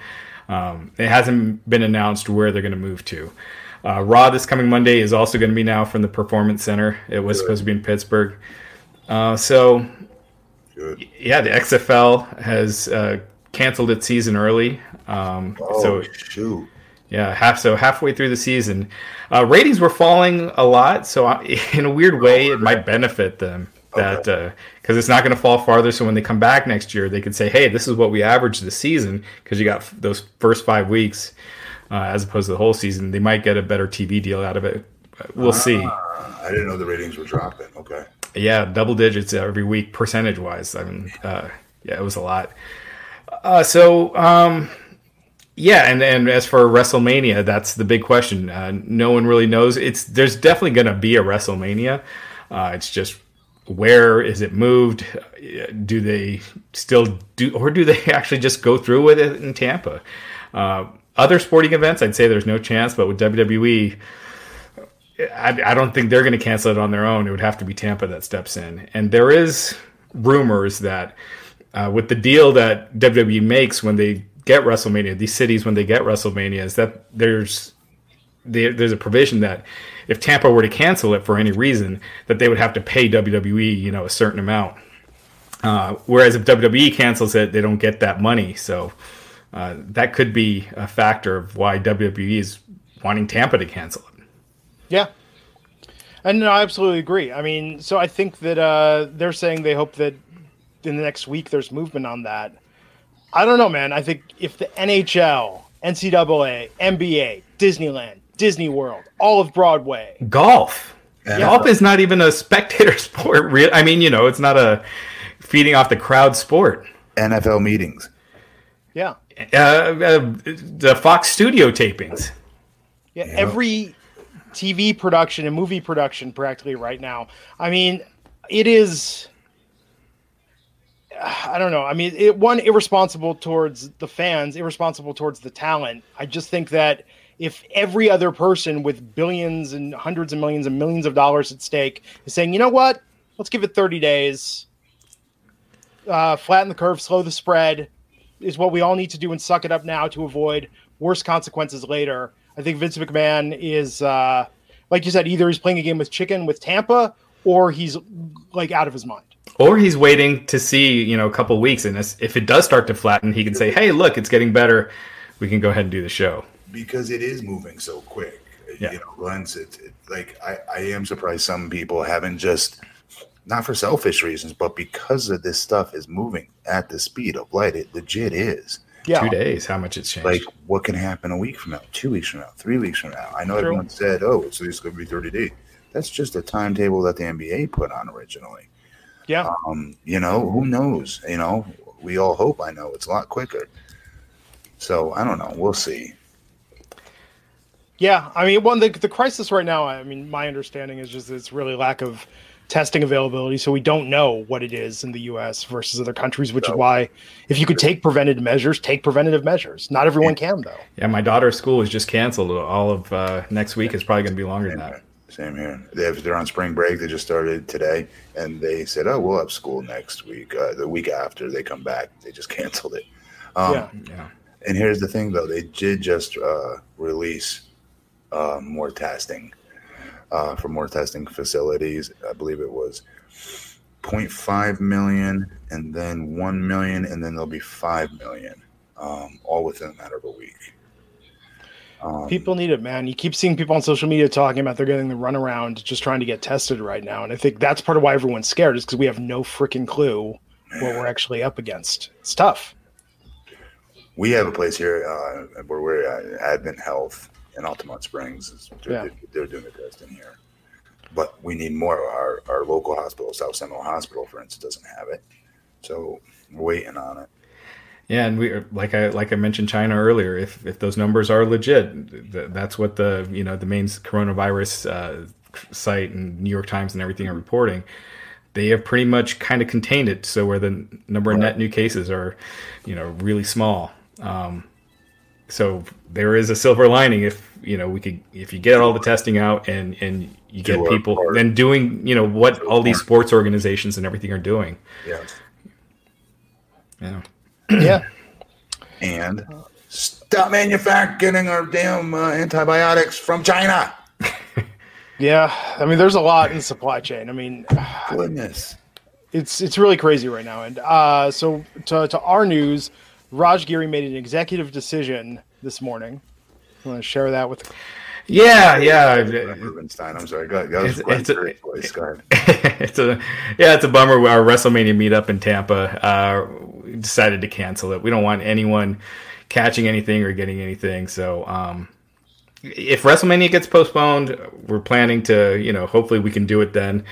Um, it hasn't been announced where they're going to move to. Uh, Raw this coming Monday is also going to be now from the Performance Center. It was Good. supposed to be in Pittsburgh. Uh, so, Good. yeah, the XFL has uh, canceled its season early. Um, oh, so, shoot. Yeah, half so halfway through the season, uh, ratings were falling a lot. So uh, in a weird way, it might benefit them that because okay. uh, it's not going to fall farther. So when they come back next year, they could say, "Hey, this is what we averaged this season," because you got those first five weeks uh, as opposed to the whole season. They might get a better TV deal out of it. We'll see. Ah, I didn't know the ratings were dropping. Okay. Yeah, double digits every week, percentage wise. I mean, uh, yeah, it was a lot. Uh, so. Um, yeah, and, and as for WrestleMania, that's the big question. Uh, no one really knows. It's there's definitely going to be a WrestleMania. Uh, it's just where is it moved? Do they still do, or do they actually just go through with it in Tampa? Uh, other sporting events, I'd say there's no chance, but with WWE, I, I don't think they're going to cancel it on their own. It would have to be Tampa that steps in, and there is rumors that uh, with the deal that WWE makes when they get WrestleMania, these cities when they get WrestleMania, is that there's there's a provision that if Tampa were to cancel it for any reason, that they would have to pay WWE, you know, a certain amount. Uh, whereas if WWE cancels it, they don't get that money. So uh, that could be a factor of why WWE is wanting Tampa to cancel it. Yeah. And no, I absolutely agree. I mean, so I think that uh, they're saying they hope that in the next week there's movement on that. I don't know, man. I think if the NHL, NCAA, NBA, Disneyland, Disney World, all of Broadway, golf. Yeah. Golf is not even a spectator sport. Real, I mean, you know, it's not a feeding off the crowd sport. NFL meetings. Yeah. Uh, uh, the Fox studio tapings. Yeah, yeah, every TV production and movie production practically right now. I mean, it is I don't know. I mean, it, one irresponsible towards the fans, irresponsible towards the talent. I just think that if every other person with billions and hundreds of millions and millions of dollars at stake is saying, you know what, let's give it 30 days, uh, flatten the curve, slow the spread, is what we all need to do and suck it up now to avoid worse consequences later. I think Vince McMahon is, uh, like you said, either he's playing a game with chicken with Tampa or he's like out of his mind. Or he's waiting to see, you know, a couple weeks, and if it does start to flatten, he can say, "Hey, look, it's getting better. We can go ahead and do the show." Because it is moving so quick. Yeah. You know, Lens, it, it, like I, I am surprised some people haven't just not for selfish reasons, but because of this stuff is moving at the speed of light. It legit is. Yeah. Two days, how much it's changed. Like what can happen a week from now, two weeks from now, three weeks from now. I know True. everyone said, "Oh, so it's going to be thirty days." That's just a timetable that the NBA put on originally. Yeah. Um, you know, who knows? You know, we all hope I know it's a lot quicker. So I don't know. We'll see. Yeah, I mean, one the the crisis right now. I mean, my understanding is just it's really lack of testing availability, so we don't know what it is in the U.S. versus other countries. Which so, is why, if you could take preventative measures, take preventative measures. Not everyone yeah. can, though. Yeah, my daughter's school is just canceled. All of uh, next week is probably going to be longer than that. Same here. They have, they're on spring break. They just started today, and they said, "Oh, we'll have school next week." Uh, the week after they come back, they just canceled it. Um, yeah, yeah. And here's the thing, though: they did just uh, release uh, more testing uh, for more testing facilities. I believe it was 0.5 million, and then 1 million, and then there'll be 5 million, um, all within a matter of a week. Um, people need it, man. You keep seeing people on social media talking about they're getting the runaround just trying to get tested right now. And I think that's part of why everyone's scared is because we have no freaking clue what we're actually up against. It's tough. We have a place here uh, where we're at Advent Health in Altamonte Springs. They're, yeah. they're doing the testing here. But we need more. Our, our local hospital, South Seminole Hospital, for instance, doesn't have it. So we're waiting on it. Yeah, and we like I like I mentioned China earlier. If if those numbers are legit, that's what the you know the main coronavirus uh, site and New York Times and everything are reporting. They have pretty much kind of contained it, so where the number of net new cases are, you know, really small. Um, so there is a silver lining if you know we could if you get all the testing out and and you get people then doing you know what all these sports organizations and everything are doing. Yes. Yeah yeah. And Stop manufacturing our damn uh, antibiotics from China. Yeah, I mean, there's a lot in the supply chain. I mean, Goodness. it's it's really crazy right now. And uh, so to, to our news, Raj Giri made an executive decision this morning. I want to share that with. Yeah, yeah. Rubenstein, I'm sorry. Go ahead. Go, It's- go ahead. it's a- Voice, go ahead. it's a yeah, it's a bummer. Our WrestleMania meetup in Tampa uh, we decided to cancel it. We don't want anyone catching anything or getting anything. So um, if WrestleMania gets postponed, we're planning to you know hopefully we can do it then.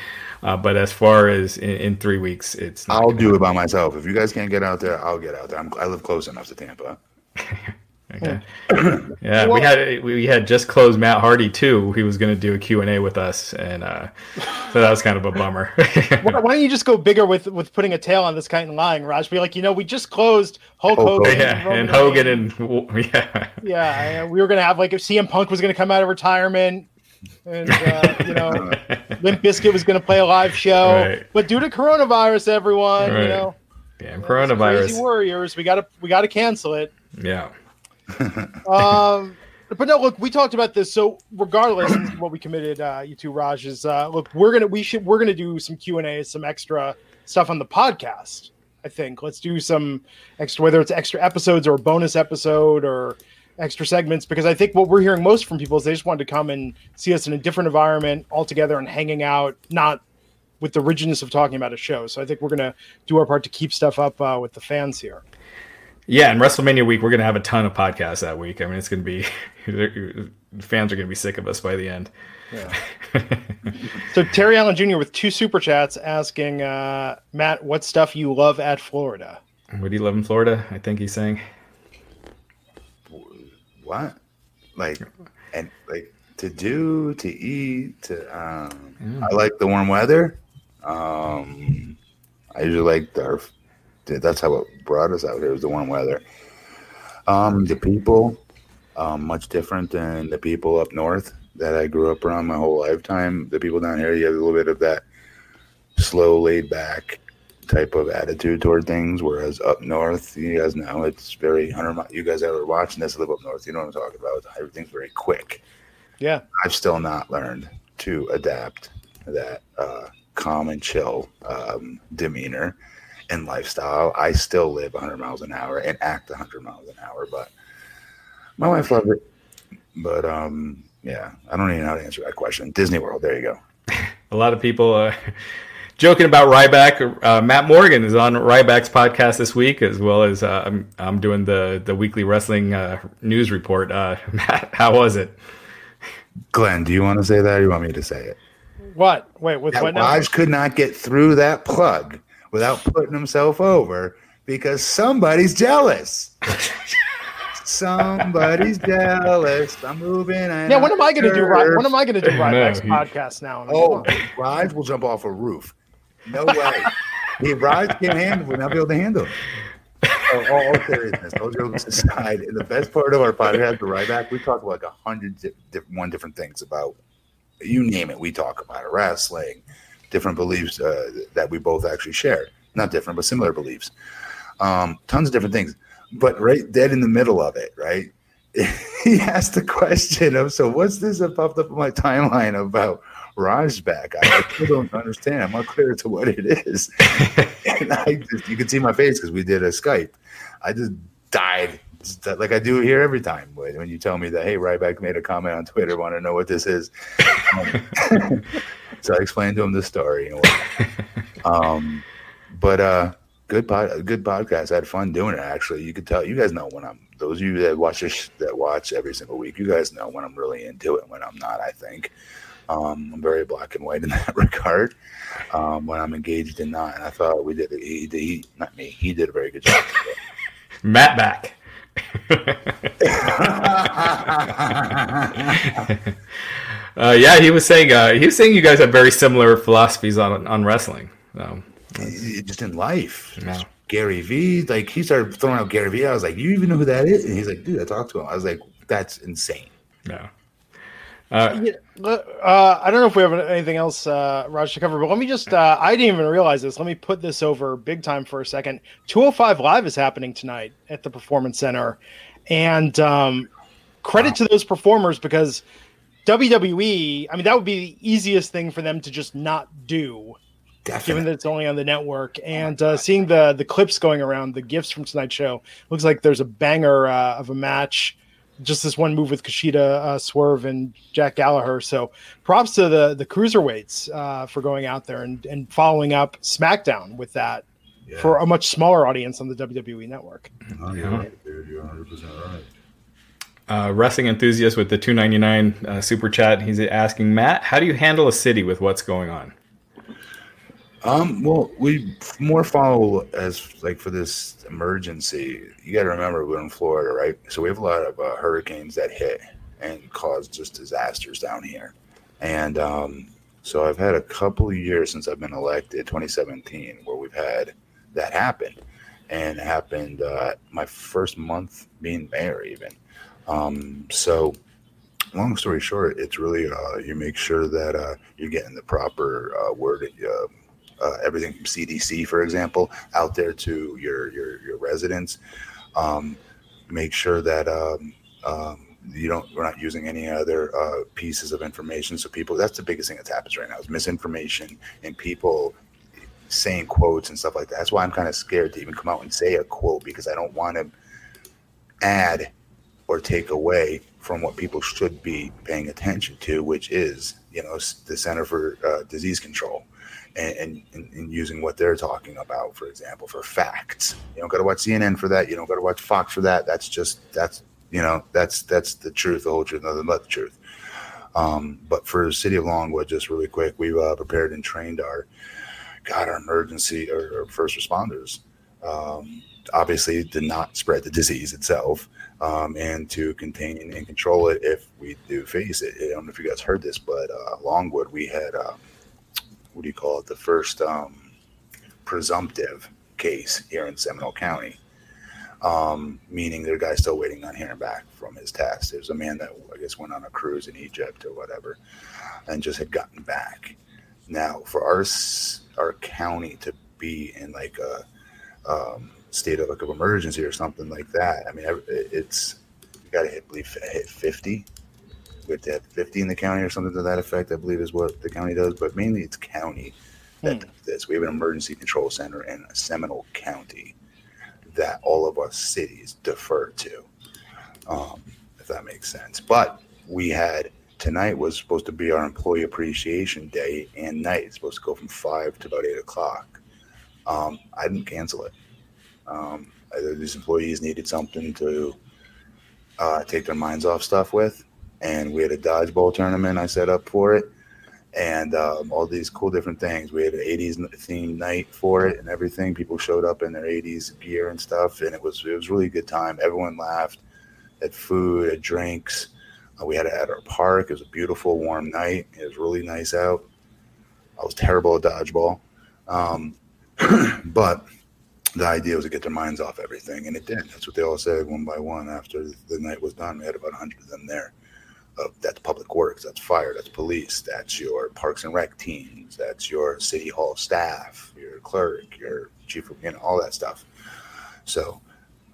Uh, but as far as in, in three weeks, it's not I'll gonna do it by myself. If you guys can't get out there, I'll get out there. I'm, I live close enough to Tampa. Okay. yeah, we had we had just closed Matt Hardy too. He was going to do a Q and A with us, and uh, so that was kind of a bummer. Why, why don't you just go bigger with with putting a tail on this kind of lying, Raj? Be like, you know, we just closed Hulk Hulk Hogan, Hogan. yeah, Roman and Hogan Reigns. and yeah, yeah, we were gonna have like if CM Punk was gonna come out of retirement, and uh, you know, Limp Bizkit was gonna play a live show, Right. but due to coronavirus, everyone, you know, damn Crazy coronavirus. Warriors, we gotta we gotta cancel it. Yeah, um, but no, look, we talked about this. So regardless, is what we committed, uh, you two, Raj is uh, look, we're gonna we should we're gonna do some Q and A, some extra stuff on the podcast. I think let's do some extra, whether it's extra episodes or a bonus episode or extra segments, because I think what we're hearing most from people is they just wanted to come and see us in a different environment altogether and hanging out, not with the rigidness of talking about a show. So I think we're gonna do our part to keep stuff up uh, with the fans here. Yeah. And WrestleMania week, we're gonna have a ton of podcasts that week. I mean, it's gonna be fans are gonna be sick of us by the end. Yeah. So Terry Allen Jr. with two super chats asking uh, Matt, what stuff you love at Florida? What do you love in Florida? I think he's saying. What? Like, and like to do, to eat, to. Um, I like the warm weather. Um, I usually like our. That's how it brought us out here. Was the warm weather. Um, the people, um, much different than the people up north that I grew up around my whole lifetime. The people down here, you have a little bit of that slow, laid back type of attitude toward things. Whereas up north, you guys know it's very hundred. You guys ever watching this live up north? You know what I'm talking about. Everything's very quick. Yeah, I've still not learned to adapt that uh, calm and chill um, demeanor and lifestyle. I still live 100 miles an hour and act 100 miles an hour, but my wife loves it. But um, yeah, I don't even know how to answer that question. Disney World, there you go. A lot of people uh, joking about Ryback. Uh, Matt Morgan is on Ryback's podcast this week, as well as uh, I'm, I'm doing the the weekly wrestling uh, news report. Uh, Matt, how was it? Glenn, do you want to say that or you want me to say it? what? Wait, with That what now? Raj could not get through that plug without putting himself over because somebody's jealous. somebody's jealous. I'm moving. Yeah, what am I going to do? Ry- What am I going to do No, Ryback's he- podcast now? I mean, Oh, come on. Raj will jump off a roof. No way. he Raj can't handle. We'll not be able to handle it. So, all, all seriousness, all jokes aside, and the best part of our podcast, the Ryback, we talk like a hundred di- di- one different things about you name it. We talk about it, wrestling, different beliefs uh, that we both actually share. Not different, but similar beliefs. Um, tons of different things. But right dead in the middle of it, right? he asked the question of, so what's this that popped up my timeline about Raj back? I, I still don't understand. I'm not clear to what it is. and I just, you can see my face because we did a Skype. I just died like I do here every time when when you tell me that, hey, Ryback made a comment on Twitter, want to know what this is. Um, so I explained to him the story. And um, but uh, good pod, good podcast. I had fun doing it. Actually, you could tell. You guys know when I'm. Those of you that watch this, that watch every single week, you guys know when I'm really into it, and when I'm not. I think um, I'm very black and white in that regard. Um, when I'm engaged and not, and I thought we did. He, he, he not me. He did a very good job. Matt back. Uh, yeah, he was saying uh, he was saying you guys have very similar philosophies on on wrestling. Um, just in life. No. Gary Vee, like he started throwing out Gary Vee. I was like, you even know who that is? And he's like, dude, I talked to him. I was like, that's insane. no. Uh, Yeah, uh, I don't know if we have anything else, uh, Raj, to cover, but let me just, uh, I didn't even realize this. Let me put this over big time for a second. 205 Live is happening tonight at the Performance Center. And um, credit wow. to those performers because WWE, I mean, that would be the easiest thing for them to just not do. Definitely. Given that it's only on the network, and uh, seeing the the clips going around, the gifts from tonight's show, looks like there's a banger uh, of a match just this one move with Kushida, uh, Swerve, and Jack Gallagher. So props to the the cruiserweights uh, for going out there and, and following up SmackDown with that yeah. for a much smaller audience on the WWE network. Oh, you're right, dude. You're 100 percent right. Uh, wrestling enthusiast with the 299 uh, super chat. He's asking Matt, how do you handle a city with what's going on? Um, well, we more follow as like for this emergency. You got to remember we're in Florida, right? So we have a lot of uh, hurricanes that hit and cause just disasters down here. And um, so I've had a couple of years since I've been elected, 2017, where we've had that happen, and it happened uh, my first month being mayor, even. Um, so, long story short, it's really uh, you make sure that uh, you're getting the proper uh, word, uh, uh, everything from CDC, for example, out there to your your, your residents. Um, make sure that um, um, you don't we're not using any other uh, pieces of information. So people, that's the biggest thing that happens right now is misinformation and people saying quotes and stuff like that. That's why I'm kind of scared to even come out and say a quote because I don't want to add or take away from what people should be paying attention to, which is, you know, the Center for uh, Disease Control. And, and, and, using what they're talking about, for example, for facts. You don't got to watch CNN for that. You don't got to watch Fox for that. That's just that's you know that's that's the truth, the whole truth, nothing but the truth. Um, but for the city of Longwood, just really quick, we've uh, prepared and trained our got our emergency or, or first responders. Um, obviously, to not spread the disease itself um, and to contain and control it if we do face it. I don't know if you guys heard this, but uh, Longwood, we had um, what do you call it? The first um, presumptive case here in Seminole County, um, meaning there guy's still waiting on hearing back from his test. There's a man that I guess went on a cruise in Egypt or whatever, and just had gotten back. Now, for our our county to be in like a um, state of like of emergency or something like that. I mean, it's you got to hit believe hit fifty. We have to have fifty in the county or something to that effect. I believe is what the county does, but mainly it's county that hmm. this. We have an emergency control center in Seminole County that all of us cities defer to, um, if that makes sense. But we had tonight was supposed to be our employee appreciation day and night. It's supposed to go from five to about eight o'clock. Um, I didn't cancel it. Um, these employees needed something to uh, take their minds off stuff with, and we had a dodgeball tournament I set up for it, and um, all these cool different things. We had an '80s themed night for it and everything. People showed up in their '80s gear and stuff, and it was it was really good time. Everyone laughed, at food, at drinks. Uh, we had it at our park. It was a beautiful, warm night. It was really nice out. I was terrible at dodgeball, um, but the idea was to get their minds off everything, and it did. That's what they all said one by one after the night was done. We had about 100 of them there. Uh, that's public works, that's fire, that's police, that's your parks and rec teams, that's your city hall staff, your clerk, your chief of, you know, all that stuff. So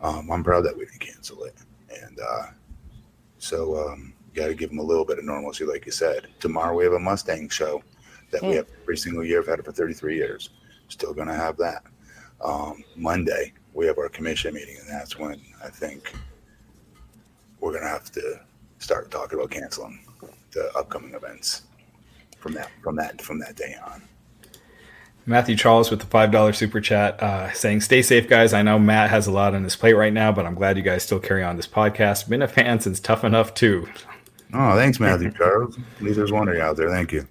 um, I'm proud that we didn't cancel it. And uh, so um, you got to give them a little bit of normalcy, like you said. Tomorrow we have a Mustang show that mm. we hmm. have every single year. I've had it for 33 years. Still going to have that um, Monday, we have our commission meeting, and that's when I think we're going to have to start talking about canceling the upcoming events from that from that from that day on. Matthew Charles with the five dollar super chat uh, saying, "Stay safe, guys. I know Matt has a lot on his plate right now, but I'm glad you guys still carry on this podcast. Been a fan since Tough Enough too." Oh, thanks, Matthew Charles. At least there's one of you out there. Thank you.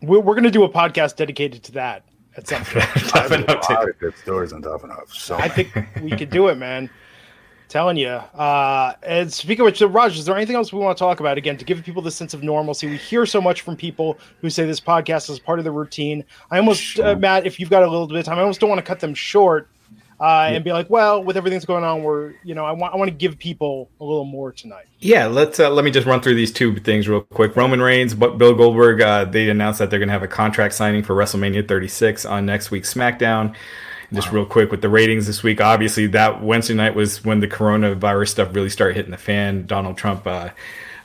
We're, we're going to do a podcast dedicated to that at some point. tough enough. A lot good stories on tough enough. So I think we could do it, man. telling you. Uh, and speaking of which, so Raj, is there anything else we want to talk about again to give people the sense of normalcy? We hear so much from people who say this podcast is part of the routine. I almost, uh, sure. uh, Matt, if you've got a little bit of time, I almost don't want to cut them short uh, and be like, well, with everything that's going on, we're you know, I want I want to give people a little more tonight. Yeah, let's uh, let me just run through these two things real quick. Roman Reigns, but Bill Goldberg, uh, they announced that they're going to have a contract signing for WrestleMania 36 on next week's SmackDown. just real quick with the ratings this week. Obviously, that Wednesday night was when the coronavirus stuff really started hitting the fan. Donald Trump uh,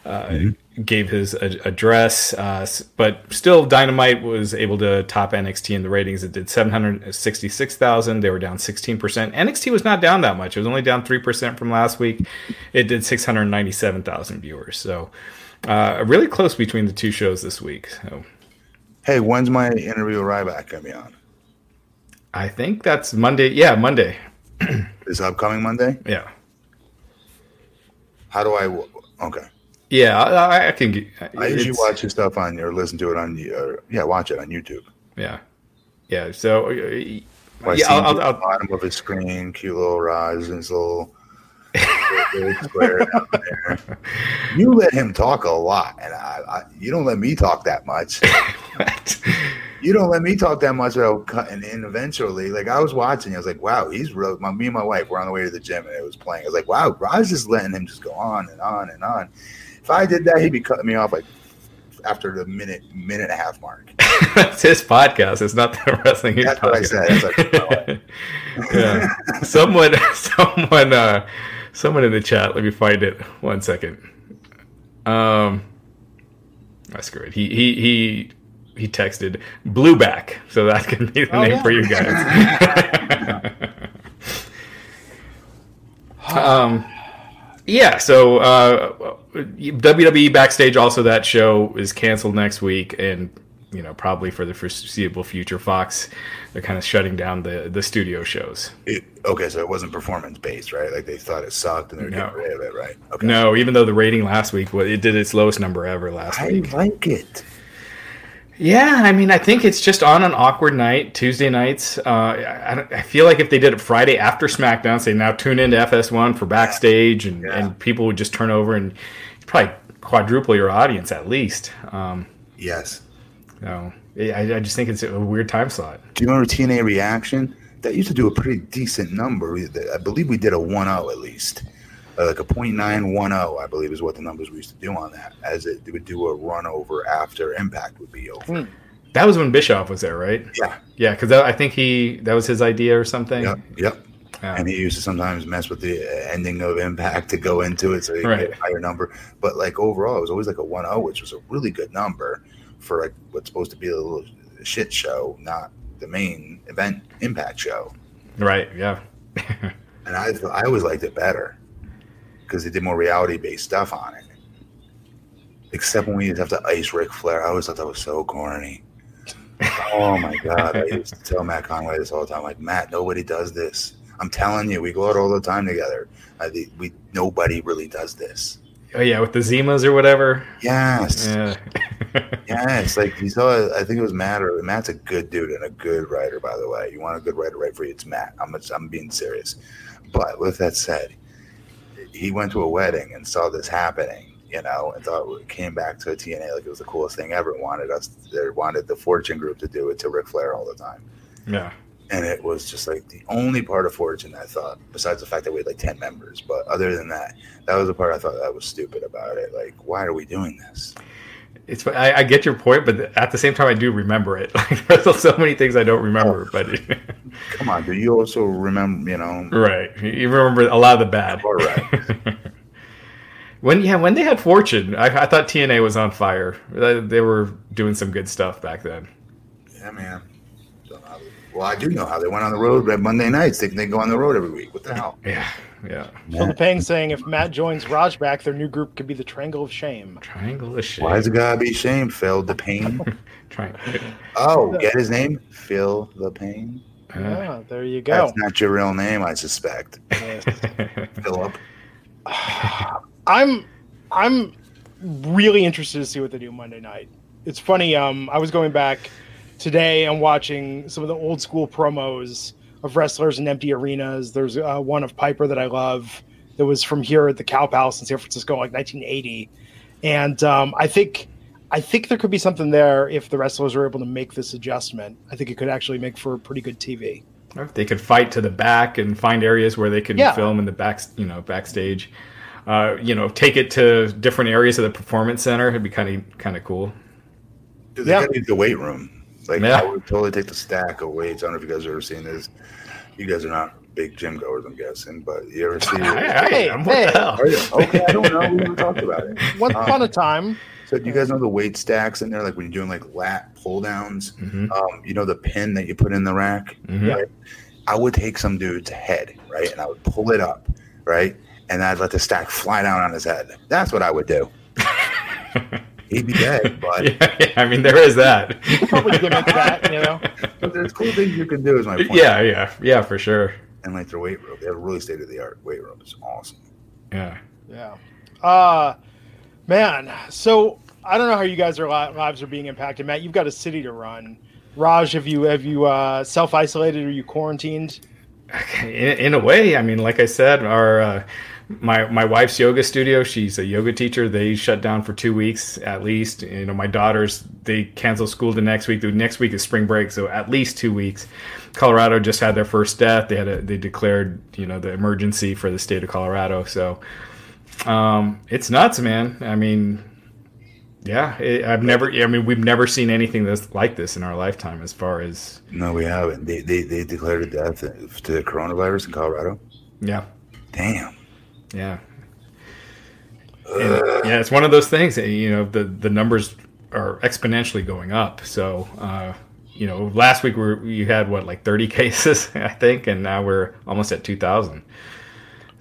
uh, mm-hmm. Gave his a- address, uh, but still, Dynamite was able to top NXT in the ratings. It did seven hundred sixty-six thousand. They were down sixteen percent. NXT was not down that much. It was only down three percent from last week. It did six hundred ninety-seven thousand viewers. So, uh, really close between the two shows this week. So. Hey, when's my interview with Ryback gonna be on? I think that's Monday. Yeah, Monday. this upcoming Monday. Yeah. How do I? Okay. Yeah, I, I can. Get, I usually watch your stuff on or listen to it on. Or, yeah, watch it on YouTube. Yeah, yeah. So. Uh, well, yeah, I'll, I'll, I'll, bottom of his screen, cute little rise and his little square down there. You let him talk a lot, and I, I, you don't let me talk that much. you don't let me talk that much without cutting in eventually. Like I was watching, I was like, wow, he's real. My, me and my wife were on the way to the gym and it was playing. I was like, wow, Raj just letting him just go on and on and on. If I did that, he'd be cutting me off like after the minute, minute and a half mark. That's his podcast. It's not the wrestling. That's podcast. what I said. Like, yeah. someone, someone, uh, someone in the chat. Let me find it. One second. Um, I screw it. He he he he texted Blueback, so that can be the oh, name yeah. for you guys. um, yeah. So uh, WWE backstage. Also, that show is canceled next week, and you know probably for the foreseeable future, Fox they're kind of shutting down the the studio shows. It, okay, so it wasn't performance based, right? Like they thought it sucked and they're no. getting rid of it, right? Okay. No, even though the rating last week, well, it did its lowest number ever last I week. I like it. Yeah, I mean, I think it's just on an awkward night, Tuesday nights. Uh, I, I, feel like if they did it Friday after SmackDown, say now tune into FS1 for backstage, and, yeah. and people would just turn over and probably quadruple your audience at least. Um, yes. So I, I just think it's a weird time slot. Do you remember TNA Reaction? That used to do a pretty decent number. I believe we did a 1 0 at least like a 0.910, I believe, is what the numbers we used to do on that. As it, would do a run over after Impact would be over. Mm. That was when Bischoff was there, right? Yeah, yeah, because I think he that was his idea or something. Yep, yep. Yeah. And he used to sometimes mess with the ending of Impact to go into it, so he right. get a higher number. But like overall, it was always like a 1-0, which was a really good number for like what's supposed to be a little shit show, not the main event Impact show. Right. Yeah. and I I always liked it better because they did more reality based stuff on it. Except when we used to have to ice Ric Flair. I always thought that was so corny. oh my god! I used to tell Matt Conway this all the time. Like Matt, nobody does this. I'm telling you, we go out all the time together. I think we nobody really does this. Oh yeah, with the Zimas or whatever. Yes. Yeah. yes, like you saw. I think it was Matt. Or Matt's a good dude and a good writer, by the way. You want a good writer, write for you. It's Matt. I'm. I'm being serious. But with that said, he went to a wedding and saw this happening, you know, and thought it came back to a TNA like it was the coolest thing ever. Wanted us, they wanted the Fortune Group to do it to Ric Flair all the time. Yeah. And it was just like the only part of Fortune I thought, besides the fact that we had like 10 members, but other than that, that was the part I thought that was stupid about it. Like, why are we doing this? It's I, I, get your point, but at the same time, I do remember it. Like there's so many things I don't remember. Oh, but come on, do you also remember? You know, right? You remember a lot of the bad. All right. when yeah, when they had Fortune, I, I, thought TNA was on fire. Uh, they were doing some good stuff back then. Yeah, man. Well, I do know how they went on the road Monday nights. They, they go on the road every week. What the hell? Yeah. Yeah. Phil Pang saying if Matt joins Raj back, their new group could be the Triangle of Shame. Triangle of Shame. Why does it gotta be shame? Phil the Pain. Oh, get his name? Phil the Pain. Yeah, there you go. That's not your real name, I suspect. Philip. I'm I'm really interested to see what they do Monday night. It's funny. Um, I was going back today and watching some of the old school promos of wrestlers in empty arenas. There's uh, one of Piper that I love that was from here at the Cow Palace in San Francisco, like 1980. And um, I think I think there could be something there if the wrestlers are able to make this adjustment. I think it could actually make for pretty good TV. If they could fight to the back and find areas where they can yeah. film in the back, you know, backstage. Uh, you know, take it to different areas of the performance center. It'd be kind of kind of cool. Dude, they yeah. got the weight room. Like yeah. I would totally take the stack of weights. I don't know if you guys have ever seen this. You guys are not big gym goers, I'm guessing, but you ever see? Hey, I'm- hey. what the hell? Are you? Okay, I don't know. We haven't talked about it. Once Um, upon a time, So do you guys know the weight stacks in there? Like when you're doing like lat pull downs, Mhm. um, you know the pin that you put in the rack. Mhm. Right? I would take some dude's head, right, and I would pull it up, right, and I'd let the stack fly down on his head. That's what I would do. He'd be dead, but, yeah, yeah, I mean, there is that. probably gimmick that, you know. but there's cool things you can do. Is my point. yeah, yeah, yeah, for sure. and like their weight room, they have a really state of the art weight room. It's awesome. Yeah. Yeah. Uh man, so I don't know how you guys are li- lives are being impacted. Matt, you've got a city to run. Raj, have you have you uh, self isolated or you quarantined? in, in a way, I mean, like I said, our uh, my my wife's yoga studio. She's a yoga teacher. They shut down for two weeks at least. You know, my daughters they cancel school the next week. The next week is spring break, so at least two weeks. Colorado just had their first death. They had a, they declared you know the emergency for the state of Colorado. So um, it's nuts, man. I mean. Yeah, it, I've never. I mean, we've never seen anything that's like this in our lifetime. As far as No, we haven't. They they, they declared a death to the coronavirus in Colorado. yeah, Damn. Yeah. And, yeah, it's one of those things. You know, the the numbers are exponentially going up. So, uh, you know, last week we you had what like 30 cases, I think, and now we're almost at 2,000.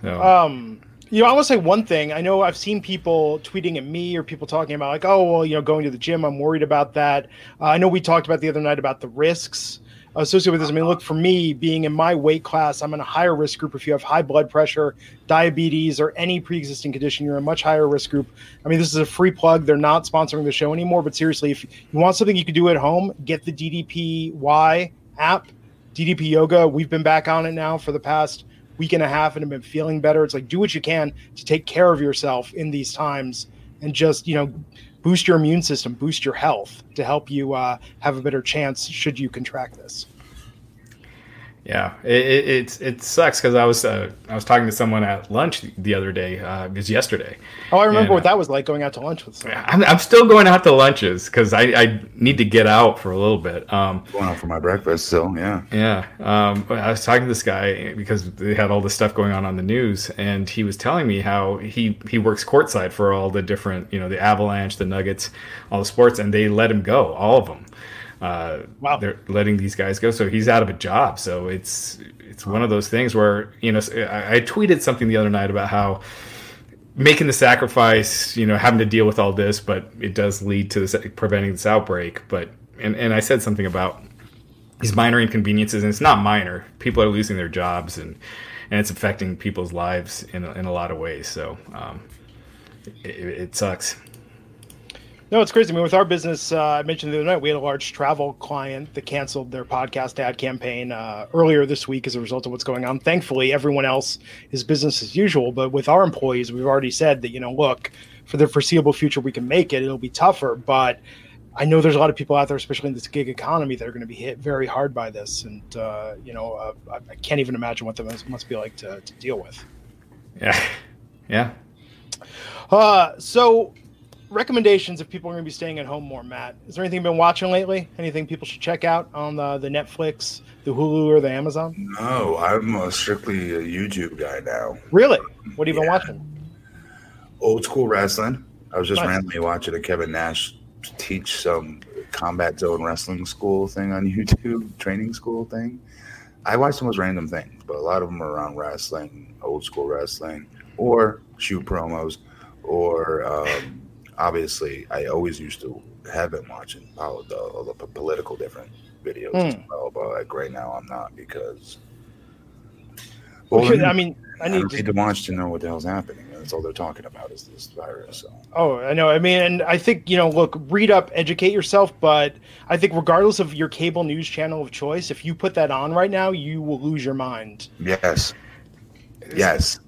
So, Um, you know, I want to say one thing. I know I've seen people tweeting at me or people talking about like, oh, well, you know, going to the gym, I'm worried about that. Uh, I know we talked about the other night about the risks associated with this. I mean, look, for me, being in my weight class, I'm in a higher risk group. If you have high blood pressure, diabetes, or any pre-existing condition, you're in a much higher risk group. I mean, this is a free plug. They're not sponsoring the show anymore, but seriously, if you want something you can do at home, get the DDPY app, DDP Yoga. We've been back on it now for the past week and a half and have been feeling better. It's like do what you can to take care of yourself in these times and just, you know, boost your immune system, boost your health to help you uh, have a better chance should you contract this. Yeah, it, it, it's it sucks because I was uh, I was talking to someone at lunch the other day. Uh, it was yesterday. Oh, I remember Yeah. what that was like going out to lunch with someone. I'm, I'm still going out to lunches because I, I need to get out for a little bit. Um, Going out for my breakfast, so yeah. Yeah. Um, I was talking to this guy because they had all this stuff going on on the news, and he was telling me how he, he works courtside for all the different, you know, the Avalanche, the Nuggets, all the sports, and they let him go, all of them. Uh, Wow. They're letting these guys go, so he's out of a job. So it's it's one of those things where you know I, I tweeted something the other night about how making the sacrifice, you know, having to deal with all this, but it does lead to this preventing this outbreak. But and and I said something about these minor inconveniences, and it's not minor. People are losing their jobs, and and it's affecting people's lives in a, in a lot of ways. So um, it, it sucks. No, it's crazy. I mean, with our business, uh, I mentioned the other night, we had a large travel client that canceled their podcast ad campaign uh, earlier this week as a result of what's going on. Thankfully, everyone else is business as usual. But with our employees, we've already said that, you know, look, for the foreseeable future, we can make it. It'll be tougher. But I know there's a lot of people out there, especially in this gig economy, that are going to be hit very hard by this. And, uh, you know, uh, I, can't even imagine what that must, must be like to, to deal with. Yeah, yeah. Uh, so recommendations if people are going to be staying at home more, Matt. Is there anything you've been watching lately? Anything people should check out on the, the Netflix, the Hulu, or the Amazon? No, I'm uh, strictly a YouTube guy now. Really? What have you been watching? Old school wrestling. I was just Nice. randomly watching a Kevin Nash teach some combat zone wrestling school thing on YouTube, training school thing. I watch the most random things, but a lot of them are around wrestling, old school wrestling, or shoot promos, or um, obviously, I always used to have been watching all the, all the political different videos as Hmm. well, but like right now I'm not because. Well, Well, I mean, I I need don't to need to watch to know what the hell's happening. That's all they're talking about is this virus. So Oh, I know. I mean, and I think, you know, look, read up, educate yourself, but I think regardless of your cable news channel of choice, if you put that on right now, you will lose your mind. yes, yes.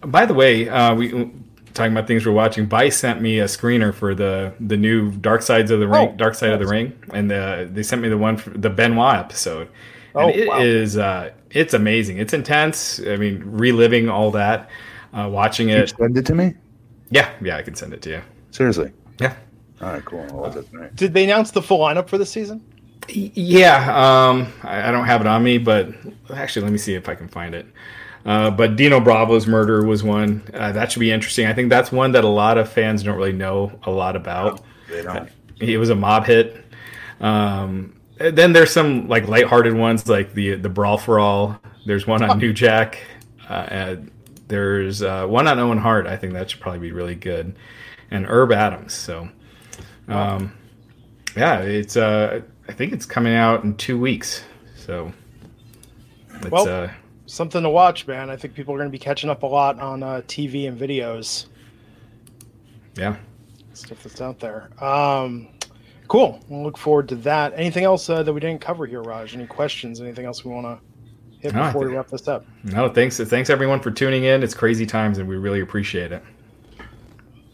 By the way, uh, we talking about things we're watching. Vice sent me a screener for the the new Dark Sides of the Ring, Oh, Dark Side of the. Ring, and uh, they sent me the one for the Benoit episode. Oh, and it wow. is, uh, it's amazing. It's intense. I mean, reliving all that, uh, watching You it. send it to me. Yeah, yeah, I can send it to you. Seriously. Yeah. All right, cool. I'll watch it. Did they announce the full lineup for this season? Yeah, um, I, I, don't have it on me, but actually, let me see if I can find it. Uh, but Dino Bravo's murder was one uh, that should be interesting. I think that's one that a lot of fans don't really know a lot about. No, they don't. it was a mob hit. Um, then there's some like lighthearted ones, like the the Brawl for All. There's one on New Jack. Uh, there's uh, one on Owen Hart. I think that should probably be really good, and Herb Abrams. So, um, yeah, it's uh, I think it's coming out in two weeks. So, it's, well, uh, something to watch, man. I think people are going to be catching up a lot on uh, TV and videos. Yeah, stuff that's out there. Um, cool. We'll look forward to that. Anything else uh, that we didn't cover here, Raj? Any questions? Anything else we want to hit no, before we wrap this up? No, thanks. Thanks everyone for tuning in. It's crazy times, and we really appreciate it.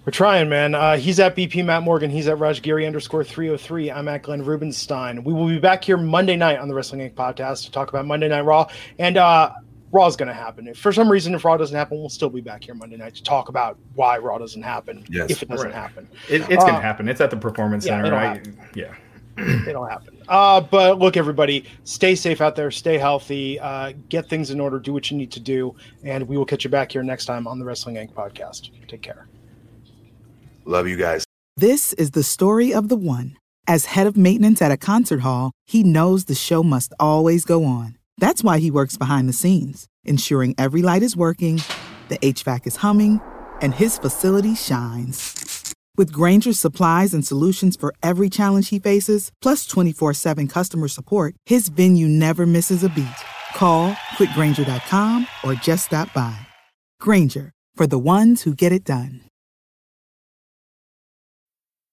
We're trying, man. Uh, he's at BP Matt Morgan. He's at Rajgiri underscore 303. I'm at Glenn Rubenstein. We will be back here Monday night on the Wrestling Inc. podcast to talk about Monday Night Raw. And uh, Raw is going to happen. If for some reason, if Raw doesn't happen, we'll still be back here Monday night to talk about why Raw doesn't happen. Yes. If it doesn't right. happen, it, it's uh, going to happen. It's at the Performance yeah, Center, right? Yeah. it'll happen. Uh, but look, everybody, stay safe out there, stay healthy, uh, get things in order, do what you need to do, and we will catch you back here next time on the Wrestling Inc. podcast. Take care. Love you guys. This is the story of the one. As head of maintenance at a concert hall, he knows the show must always go on. That's why he works behind the scenes, ensuring every light is working, the HVAC is humming, and his facility shines. With Grainger's supplies and solutions for every challenge he faces, plus 24 7 customer support, his venue never misses a beat. Call quickgrainger.com or just stop by. Grainger, for the ones who get it done.